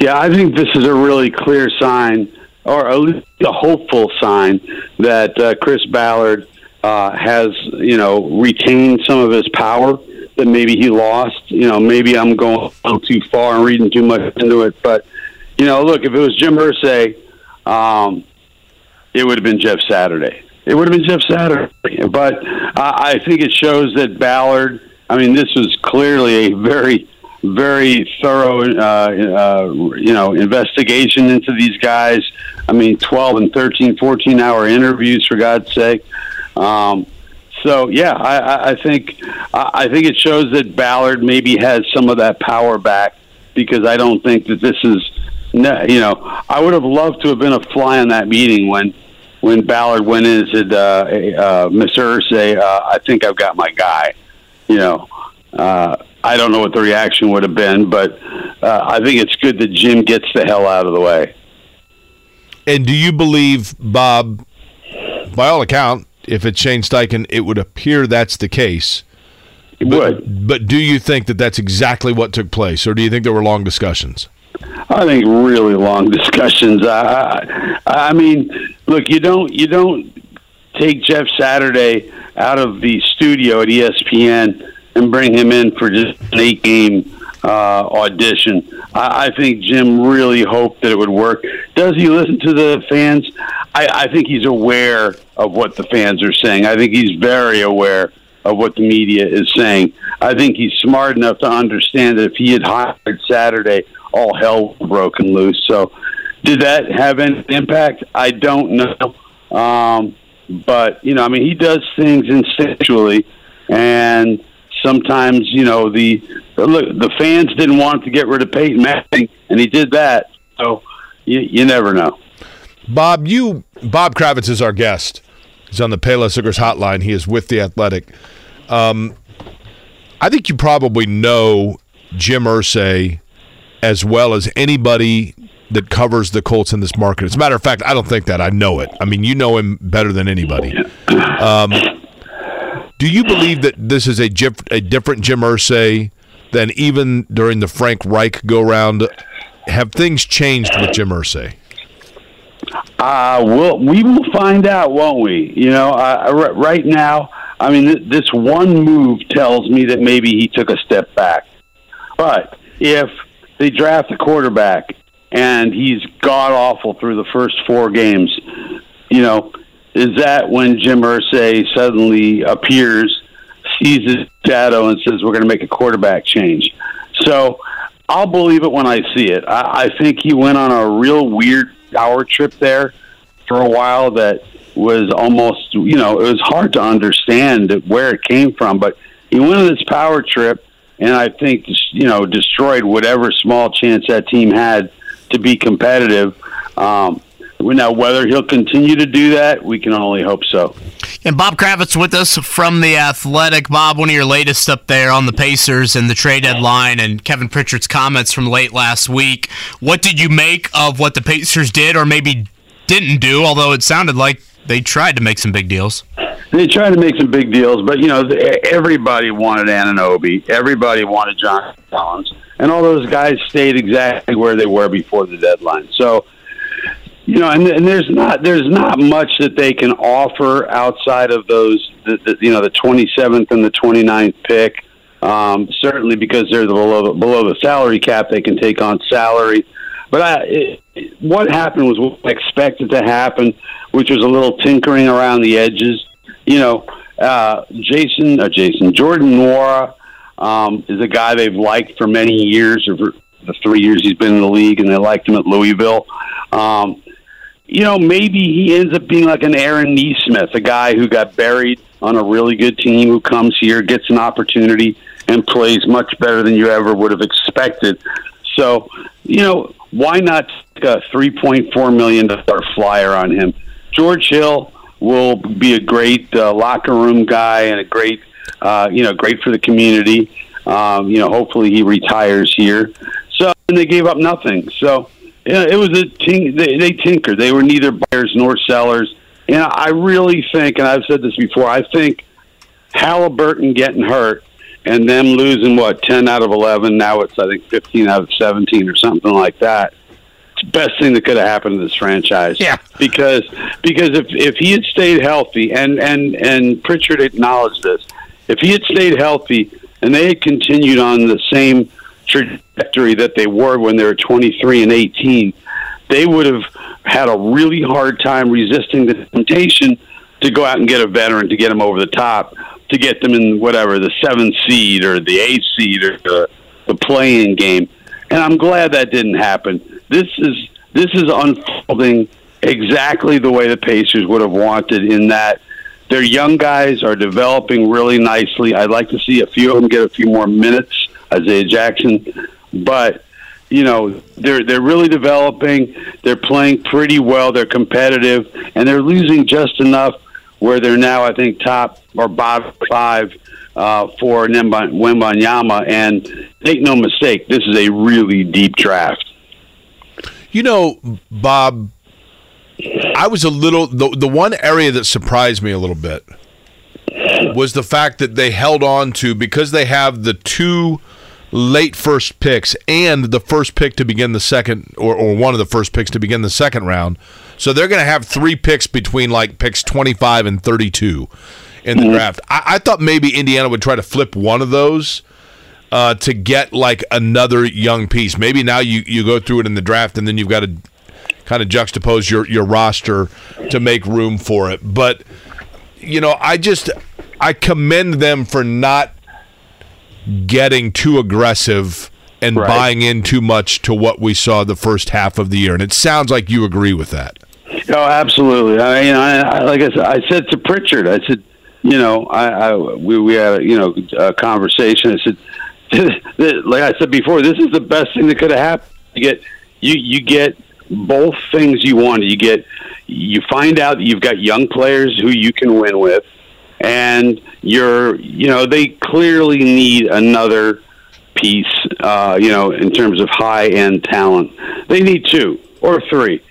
Yeah, I think this is a really clear sign, or at least a hopeful sign, that uh, Chris Ballard uh, has, you know, retained some of his power that maybe he lost. You know, maybe I'm going too far and reading too much into it, but you know, look, if it was Jim Irsay, um, it would have been Jeff Saturday. It would have been Jeff Saturday. But I I think it shows that Ballard. I mean, this was clearly a very, very thorough, uh, uh, you know, investigation into these guys. I mean, 12 and 13, 14 hour interviews, for God's sake. Um, so yeah, I, I- think I think it shows that Ballard maybe has some of that power back because I don't think that this is, ne- you know, I would have loved to have been a fly on that meeting when when Ballard went in and said, uh, uh, "Mr. Irsay, uh, I think I've got my guy." You know, uh, I don't know what the reaction would have been, but uh, I think it's good that Jim gets the hell out of the way.
And do you believe, Bob, by all account, if it's Shane Steichen, it would appear that's the case.
It
But,
would.
but do you think that that's exactly what took place, or do you think there were long discussions?
I think really long [laughs] discussions. I, I, I mean, look, you don't you don't take Jeff Saturday out of the studio at ESPN and bring him in for just an eight game uh, audition. I, I think Jim really hoped that it would work. Does he listen to the fans? I, I think he's aware of what the fans are saying. I think he's very aware of what the media is saying. I think he's smart enough to understand that if he had hired Saturday, all hell broken loose. So, did that have any impact? I don't know. Um, but you know, I mean, he does things instinctually, and sometimes you know the look. The fans didn't want to get rid of Peyton Manning, and he did that. So, you, you never know.
Bob, you Bob Kravitz is our guest. He's on the Payless Liquors hotline. He is with the Athletic. Um, I think you probably know Jim Irsay as well as anybody that covers the Colts in this market. As a matter of fact, I don't think that. I know it. I mean, you know him better than anybody. Um, do you believe that this is a, a different Jim Irsay than even during the Frank Reich go round? Have things changed with Jim Irsay?
Uh, we'll, we will find out, won't we? You know, uh, right now, I mean, th- this one move tells me that maybe he took a step back. But if they draft a quarterback and he's god awful through the first four games, you know, is that when Jim Irsay suddenly appears, sees his shadow, and says, "We're going to make a quarterback change"? So I'll believe it when I see it. I, I think he went on a real weird power trip there for a while that was almost, you know, it was hard to understand where it came from. But he went on this power trip, and I think, you know, destroyed whatever small chance that team had to be competitive. Um, now, whether he'll continue to do that, we can only hope so.
And Bob Kravitz with us from the Athletic. Bob, one of your latest up there on the Pacers and the trade deadline, and Kevin Pritchard's comments from late last week. What did you make of what the Pacers did, or maybe didn't do? Although it sounded like they tried to make some big deals.
They tried to make some big deals, but you know, everybody wanted Anunoby, everybody wanted John Collins, and all those guys stayed exactly where they were before the deadline. So you know, and, and there's not there's not much that they can offer outside of those, the, the, you know, the 27th and the 29th pick. Um, certainly because they're the below below the salary cap, they can take on salary. But I, what happened was what expected to happen, which was a little tinkering around the edges. You know, uh, Jason, uh, Jason Jordan Nwora um, is a guy they've liked for many years, or the three years he's been in the league, and they liked him at Louisville. Um, you know, maybe he ends up being like an Aaron Nesmith, a guy who got buried on a really good team who comes here, gets an opportunity, and plays much better than you ever would have expected. So, you know, why not take a $3.4 million flyer on him? George Hill will be a great uh, locker room guy and a great, uh, you know, great for the community. Um, you know, hopefully he retires here. So, and they gave up nothing. So, yeah, it was a tink, they, they tinkered. They were neither buyers nor sellers. And I really think, and I've said this before, I think Halliburton getting hurt and them losing what ten out of eleven. Now it's I think fifteen out of seventeen or something like that. It's the best thing that could have happened to this franchise.
Yeah,
because because if if he had stayed healthy and and and Pritchard acknowledged this, if he had stayed healthy and they had continued on the same trajectory that they were when they were 23 and 18, they would have had a really hard time resisting the temptation to go out and get a veteran to get them over the top, to get them in whatever the seventh seed or the eighth seed or the, the playing game. And I'm glad that didn't happen. This is this is unfolding exactly the way the Pacers would have wanted. In that their young guys are developing really nicely. I'd like to see a few of them get a few more minutes Isaiah Jackson, but you know they're they're really developing. They're playing pretty well. They're competitive, and they're losing just enough where they're now, I think, top or bottom five uh, for Wembanyama. And make no mistake, this is a really deep draft.
You know, Bob, I was a little the the one area that surprised me a little bit was the fact that they held on to because they have the two late first picks and the first pick to begin the second or, or one of the first picks to begin the second round. So they're going to have three picks between like picks 25 and 32 in the mm-hmm. draft. I, I, thought maybe Indiana would try to flip one of those uh, to get like another young piece. Maybe now you, you go through it in the draft and then you've got to kind of juxtapose your, your roster to make room for it. But, you know, I just, I commend them for not getting too aggressive and right. buying in too much to what we saw the first half of the year. And it sounds like you agree with that.
Oh, absolutely. I mean, I, I like I said, I said to Pritchard, I said, you know, I, I we we had a, you know a conversation. I said, [laughs] like I said before, this is the best thing that could have happened. You get you you get both things you want. You get you find out that you've got young players who you can win with, and you're you know they clearly need another piece, uh, you know, in terms of high end talent. They need two or three.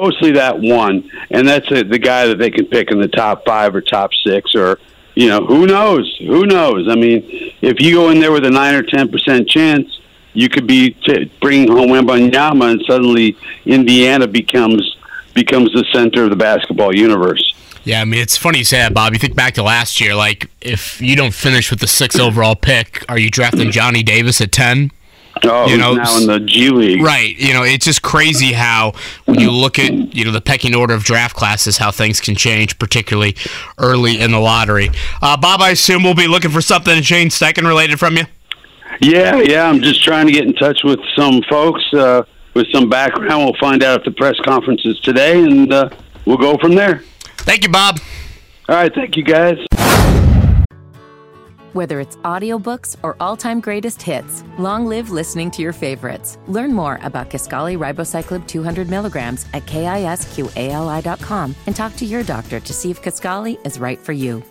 Mostly that one, and that's it, the guy that they can pick in the top five or top six, or you know, who knows? Who knows? I mean, if you go in there with a nine or ten percent chance, you could be t- bringing home Wembanyama, and suddenly Indiana becomes becomes the center of the basketball universe.
Yeah, I mean it's funny you say that, Bob. You think back to last year, like if you don't finish with the sixth overall pick, are you drafting Johnny Davis at ten?
Oh,
You
you
know,
now in the G League.
Right. You know, it's just crazy how when you look at, you know, the pecking order of draft classes, how things can change, particularly early in the lottery. Uh, Bob, I assume we'll be looking for something Shane Steichen related from you.
Yeah, yeah. I'm just trying to get in touch with some folks uh, with some background. We'll find out if the press conference is today, and uh, we'll go from there.
Thank you, Bob.
All right, thank you, guys.
Whether it's audiobooks or all-time greatest hits, long live listening to your favorites. Learn more about Kisqali Ribociclib 200 milligrams at kisqali.com and talk to your doctor to see if Kisqali is right for you.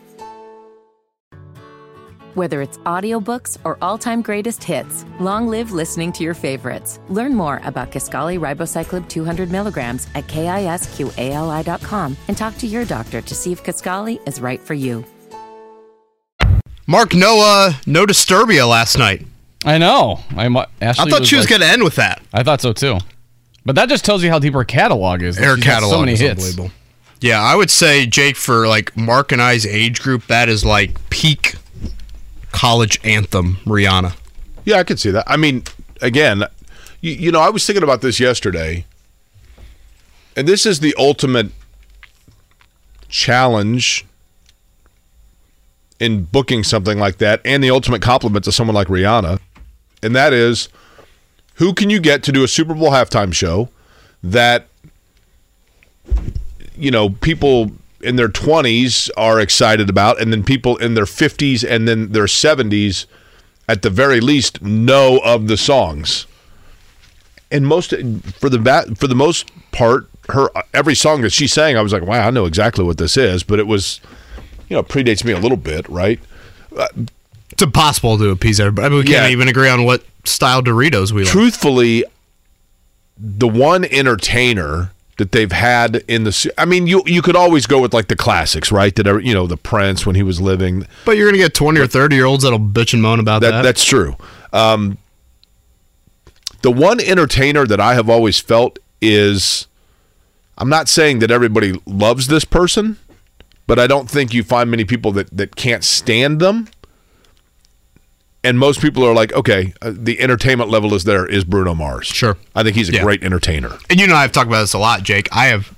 Whether it's audiobooks or all-time greatest hits, long live listening to your favorites. Learn more about Kisqali Ribociclib 200 milligrams at kisqali.com and talk to your doctor to see if Kisqali is right for you.
Mark, no, uh, no Disturbia last night.
I know. I, mu- Ashley
I thought she was
like-
going to end with that.
I thought so too. But that just tells you how deep her catalog is. that
Her catalog
so many
is
hits.
unbelievable. Yeah, I would say Jake for like Mark and I's age group, that is like peak college anthem Rihanna.
Yeah, I could see that. I mean, again, you, you know, I was thinking about this yesterday, and this is the ultimate challenge in booking something like that, and the ultimate compliment to someone like Rihanna, and that is, who can you get to do a Super Bowl halftime show that you know people in their 20s are excited about and then people in their 50s and then their 70s at the very least know of the songs and most for the bat for the most part her every song that she sang i was like wow i know exactly what this is but it was you know predates me a little bit right
It's impossible to appease everybody. I mean, we can't
Yeah.
even agree on what style Doritos we like.
truthfully the one entertainer that they've had in the i mean you you could always go with like the classics right that are you know the prince when he was living
But you're going to get 20 or 30 year olds that'll bitch and moan about that.
That, that's true. Um, the one entertainer that I have always felt is I'm not saying that everybody loves this person, but I don't think you find many people that, that can't stand them. And most people are like, okay, uh, the entertainment level is there, is Bruno Mars.
Sure.
I think he's a
Yeah.
great entertainer.
and you know I've talked about this a lot, Jake. I have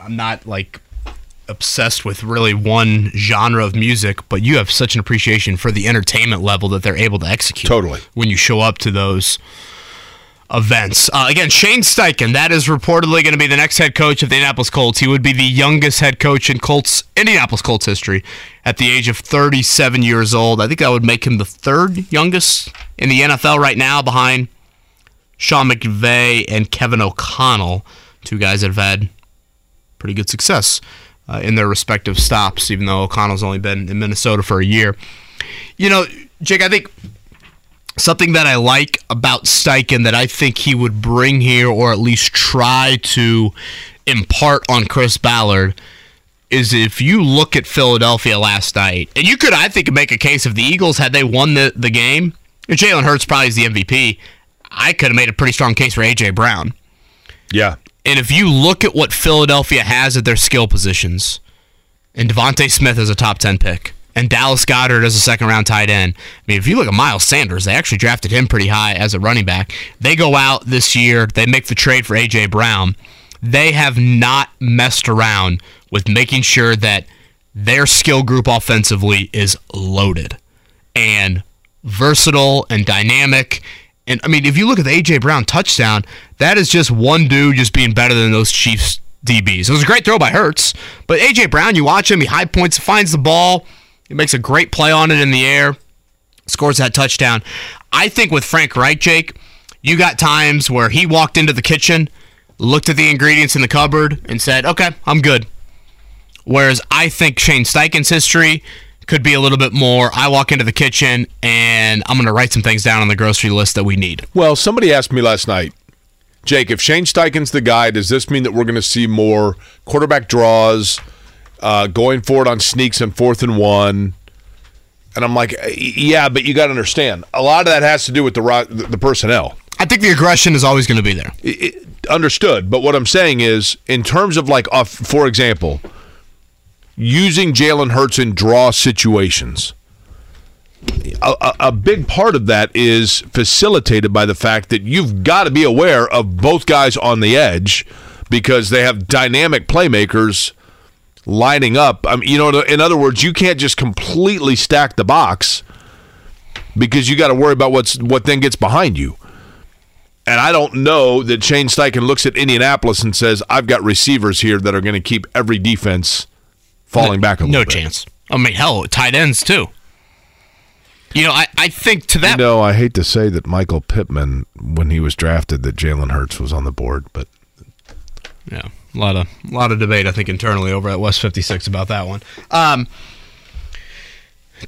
I'm not like obsessed with really one genre of music, but you have such an appreciation for the entertainment level that they're able to execute.
Totally.
When you show up to those events. Uh, again, Shane Steichen, that is reportedly going to be the next head coach of the Indianapolis Colts. He would be the youngest head coach in Colts Indianapolis Colts history at the age of 37 years old. I think that would make him the third youngest in the NFL right now behind Sean McVay and Kevin O'Connell, two guys that have had pretty good success uh, in their respective stops, even though O'Connell's only been in Minnesota for a year. You know, Jake, I think something that I like about Steichen that I think he would bring here, or at least try to impart on Chris Ballard, is if you look at Philadelphia last night, and you could, I think, make a case if the Eagles had they won the the game, and Jalen Hurts probably is the MVP. I could have made a pretty strong case for AJ Brown.
Yeah.
And if you look at what Philadelphia has at their skill positions, and DeVonta Smith is a top 10 pick, and Dallas Goedert as a second round tight end. I mean, if you look at Miles Sanders, they actually drafted him pretty high as a running back. They go out this year, they make the trade for A.J. Brown. They have not messed around with making sure that their skill group offensively is loaded and versatile and dynamic. And I mean, if you look at the AJ Brown touchdown, that is just one dude just being better than those Chiefs DBs. It was a great throw by Hurts, but AJ Brown, you watch him, he high points, finds the ball, he makes a great play on it in the air, scores that touchdown. I think with Frank Reich, Jake, you got times where he walked into the kitchen, looked at the ingredients in the cupboard, and said, "Okay, I'm good." Whereas I think Shane Steichen's history could be a little bit more. I walk into the kitchen and I'm going to write some things down on the grocery list that we need.
Well, somebody asked me last night, Jake, if Shane Steichen's the guy, does this mean that we're going to see more quarterback draws, uh, going forward on sneaks and fourth and one? And I'm like, yeah, but you got to understand, a lot of that has to do with the ro- the the personnel.
I think the aggression is always going to be there.
It- it- understood. But what I'm saying is, in terms of like, uh, for example, using Jalen Hurts in draw situations. A, a, a big part of that is facilitated by the fact that you've got to be aware of both guys on the edge because they have dynamic playmakers lining up. I mean, you know, in other words, you can't just completely stack the box because you got to worry about what's what then gets behind you. And I don't know that Shane Steichen looks at Indianapolis and says, "I've got receivers here that are going to keep every defense falling back a little
No
bit."
chance. I mean, hell, tight ends too. You know, I, I think to that
You know, I hate to say that Michael Pittman, when he was drafted, that Jalen Hurts was on the board, but
Yeah, a lot of a lot of debate I think internally over at West 56 about that one. Um,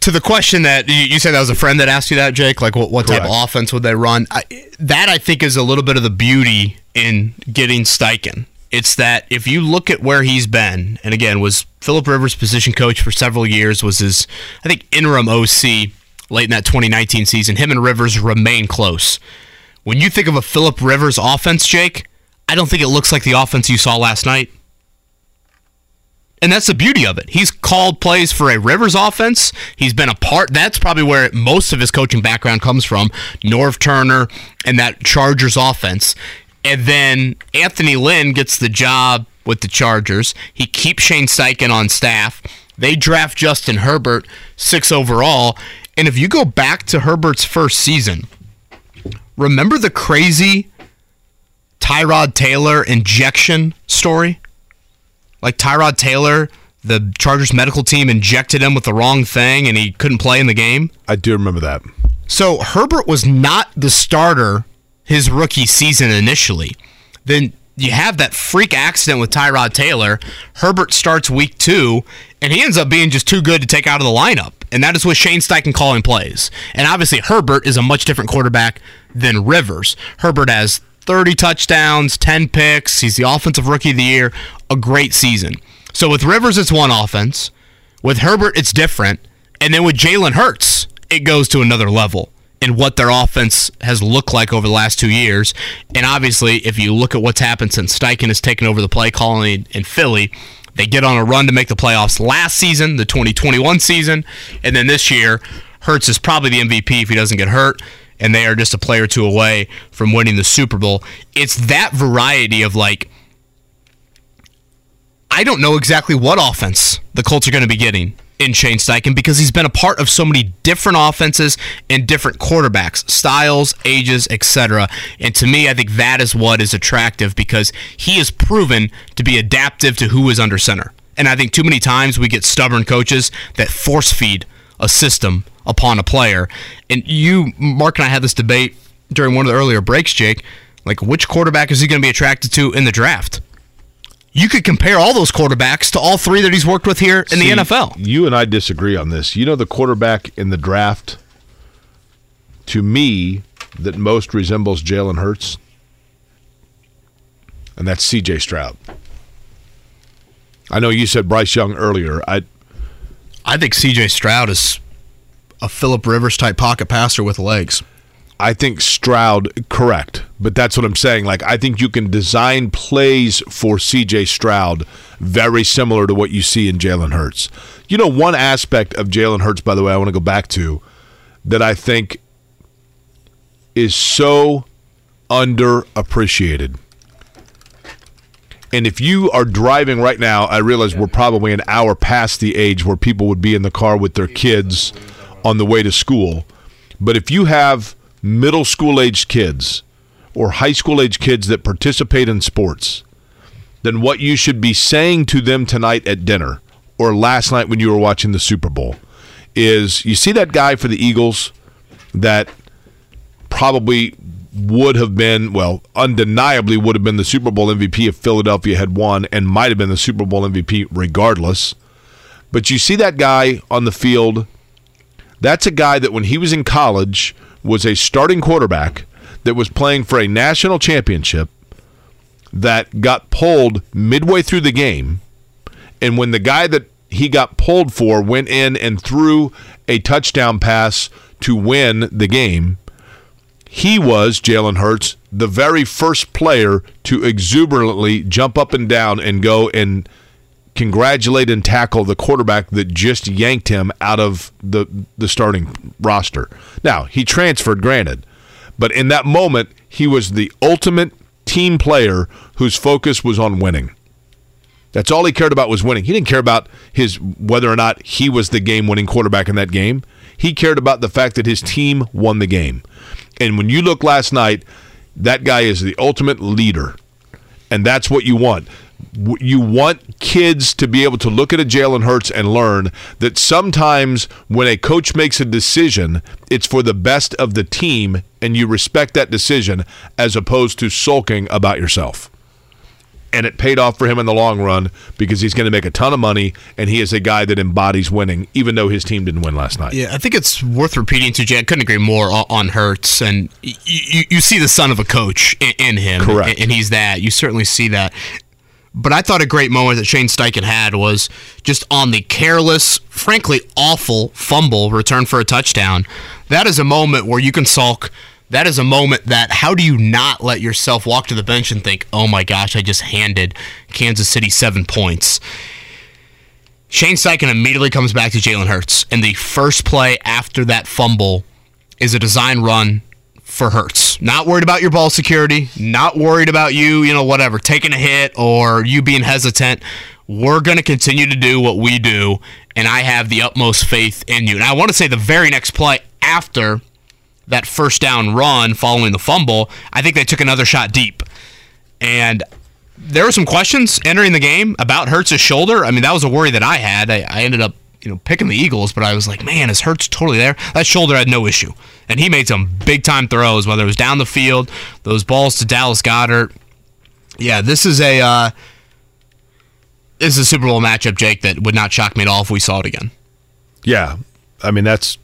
to the question that you, you said that was a friend that asked you that, Jake, like what, what type of offense would they run? I, that I think is a little bit of the beauty in getting Steichen. It's that if you look at where he's been, and again was Philip Rivers position coach for several years, was his I think interim OC late in that 2019 season. Him and Rivers remain close. When you think of a Philip Rivers offense, Jake, I don't think it looks like the offense you saw last night. And that's the beauty of it. He's called plays for a Rivers offense. He's been a part. That's probably where most of his coaching background comes from. Norv Turner and that Chargers offense. And then Anthony Lynn gets the job with the Chargers. He keeps Shane Steichen on staff. They draft Justin Herbert, six overall. And if you go back to Herbert's first season, remember the crazy Tyrod Taylor injection story? Like Tyrod Taylor, the Chargers medical team injected him with the wrong thing and he couldn't play in the game.
I do remember that.
So Herbert was not the starter his rookie season initially. Then you have that freak accident with Tyrod Taylor. Herbert starts week two, and he ends up being just too good to take out of the lineup. And that is with Shane Steichen calling plays. And obviously, Herbert is a much different quarterback than Rivers. Herbert has 30 touchdowns, 10 picks. He's the offensive rookie of the year. A great season. So with Rivers, it's one offense. With Herbert, it's different. And then with Jalen Hurts, it goes to another level in what their offense has looked like over the last two years. And obviously, if you look at what's happened since Steichen has taken over the play calling in Philly, they get on a run to make the playoffs last season, the 2021 season. And then this year, Hurts is probably the MVP if he doesn't get hurt. And they are just a play or two away from winning the Super Bowl. It's that variety of like, I don't know exactly what offense the Colts are going to be getting in Shane Steichen because he's been a part of so many different offenses and different quarterbacks, styles, ages, etc. And to me, I think that is what is attractive because he is proven to be adaptive to who is under center. And I think too many times we get stubborn coaches that force feed a system upon a player. And you, Mark, and I had this debate during one of the earlier breaks, Jake. Like, which quarterback is he going to be attracted to in the draft? you could compare all those quarterbacks to all three that he's worked with here in
See,
the NFL.
You and I disagree on this. You know the quarterback in the draft to me that most resembles Jalen Hurts? And that's CJ Stroud. I know you said Bryce Young earlier. I
I think CJ Stroud is a Philip Rivers type pocket passer with legs.
I think Stroud correct, but that's what I'm saying. Like I think you can design plays for CJ Stroud very similar to what you see in Jalen Hurts. You know, one aspect of Jalen Hurts, by the way, I want to go back to that I think is so underappreciated. And if you are driving right now, I realize we're probably an hour past the age where people would be in the car with their kids on the way to school. But if you have middle school aged kids or high school aged kids that participate in sports, then what you should be saying to them tonight at dinner or last night when you were watching the Super Bowl is you see that guy for the Eagles that probably would have been, well, undeniably would have been the Super Bowl MVP if Philadelphia had won and might have been the Super Bowl MVP regardless. But you see that guy on the field. That's a guy that when he was in college was a starting quarterback that was playing for a national championship that got pulled midway through the game. And when the guy that he got pulled for went in and threw a touchdown pass to win the game, he was, Jalen Hurts, the very first player to exuberantly jump up and down and go and congratulate and tackle the quarterback that just yanked him out of the, the starting roster. Now, he transferred, granted, but in that moment, he was the ultimate team player whose focus was on winning. That's all he cared about was winning. He didn't care about his whether or not he was the game-winning quarterback in that game. He cared about the fact that his team won the game. And when you look last night, that guy is the ultimate leader. And that's what you want. You want kids to be able to look at a Jalen Hurts and learn that sometimes when a coach makes a decision, it's for the best of the team, and you respect that decision as opposed to sulking about yourself and it paid off for him in the long run because he's going to make a ton of money and he is a guy that embodies winning even though his team didn't win last night.
Yeah, I think it's worth repeating to Jay. I couldn't agree more on Hurts and you, you see the son of a coach in him.
Correct.
And he's that. You certainly see that. But I thought a great moment that Shane Steichen had was just on the careless, frankly awful fumble return for a touchdown. That is a moment where you can sulk that is a moment that how do you not let yourself walk to the bench and think, oh my gosh, I just handed Kansas City seven points. Shane Steichen immediately comes back to Jalen Hurts, and the first play after that fumble is a design run for Hurts. Not worried about your ball security, not worried about you, you know, whatever, taking a hit or you being hesitant. We're going to continue to do what we do, and I have the utmost faith in you. And I want to say the very next play after that first down run following the fumble, I think they took another shot deep. And there were some questions entering the game about Hurts' shoulder. I mean, that was a worry that I had. I, I ended up, you know, picking the Eagles, but I was like, man, is Hurts totally there? That shoulder had no issue. And he made some big time throws, whether it was down the field, those balls to Dallas Goedert. Yeah, this is a uh, this is a Super Bowl matchup, Jake, that would not shock me at all if we saw it again.
Yeah. I mean, that's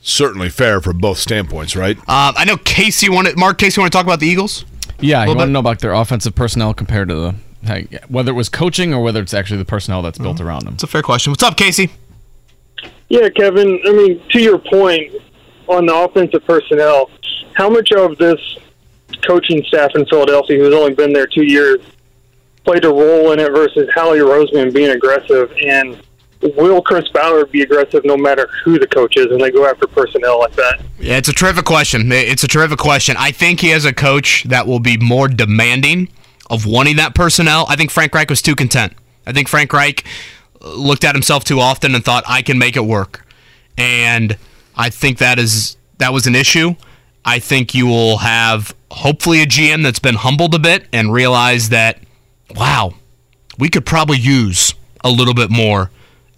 certainly fair from both standpoints, right?
Uh, I know Casey wanted Mark Casey want to talk about the Eagles.
Yeah, you
Little
want to know about their offensive personnel compared to the hey, whether it was coaching or whether it's actually the personnel that's built around them.
It's a fair question. What's up, Casey?
Yeah, Kevin. I mean, to your point on the offensive personnel, how much of this coaching staff in Philadelphia, who's only been there two years, played a role in it versus Howie Roseman being aggressive? And will Chris Ballard be aggressive no matter who the coach is, and they go after personnel like that?
Yeah, it's a terrific question. It's a terrific question. I think he has a coach that will be more demanding of wanting that personnel. I think Frank Reich was too content. I think Frank Reich looked at himself too often and thought I can make it work. And I think that is that was an issue. I think you will have hopefully a GM that's been humbled a bit and realize that wow, we could probably use a little bit more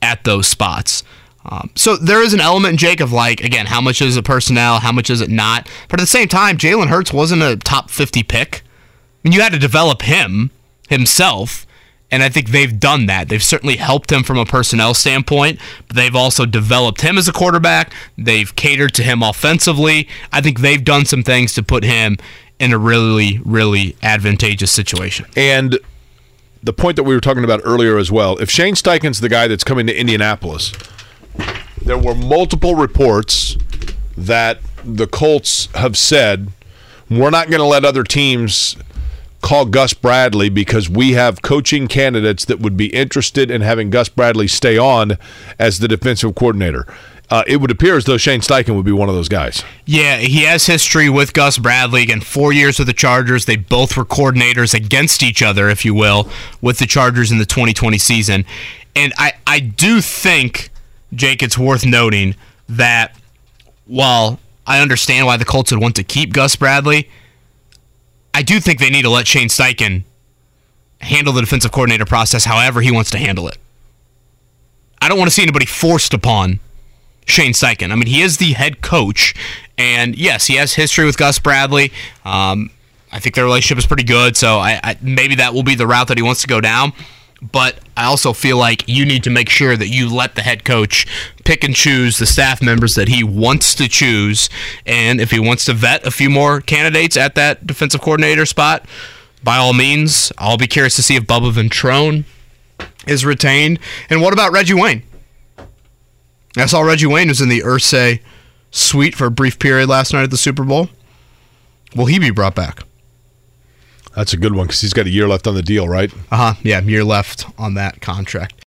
at those spots. Um, so there is an element, Jake, of like, again, how much is it personnel, how much is it not? But at the same time, Jalen Hurts wasn't a top 50 pick. I mean, you had to develop him himself, and I think they've done that. They've certainly helped him from a personnel standpoint, but they've also developed him as a quarterback. They've catered to him offensively. I think they've done some things to put him in a really, really advantageous situation.
And the point that we were talking about earlier as well, if Shane Steichen's the guy that's coming to Indianapolis, there were multiple reports that the Colts have said we're not going to let other teams call Gus Bradley because we have coaching candidates that would be interested in having Gus Bradley stay on as the defensive coordinator. Uh, it would appear as though Shane Steichen would be one of those guys.
Yeah, he has history with Gus Bradley. Again, four years with the Chargers. They both were coordinators against each other, if you will, with the Chargers in the 2020 season. And I, I do think, Jake, it's worth noting that while I understand why the Colts would want to keep Gus Bradley, I do think they need to let Shane Steichen handle the defensive coordinator process however he wants to handle it. I don't want to see anybody forced upon Shane Steichen. I mean, he is the head coach, and yes, he has history with Gus Bradley. Um, I think their relationship is pretty good, so I, I, maybe that will be the route that he wants to go down. but I also feel like you need to make sure that you let the head coach pick and choose the staff members that he wants to choose. And if he wants to vet a few more candidates at that defensive coordinator spot, by all means, I'll be curious to see if Bubba Ventrone is retained. And what about Reggie Wayne? I saw Reggie Wayne was in the Irsay suite for a brief period last night at the Super Bowl. Will he be brought back?
That's a good one because he's got a year left on the deal, right?
Uh huh. Yeah, year left on that contract.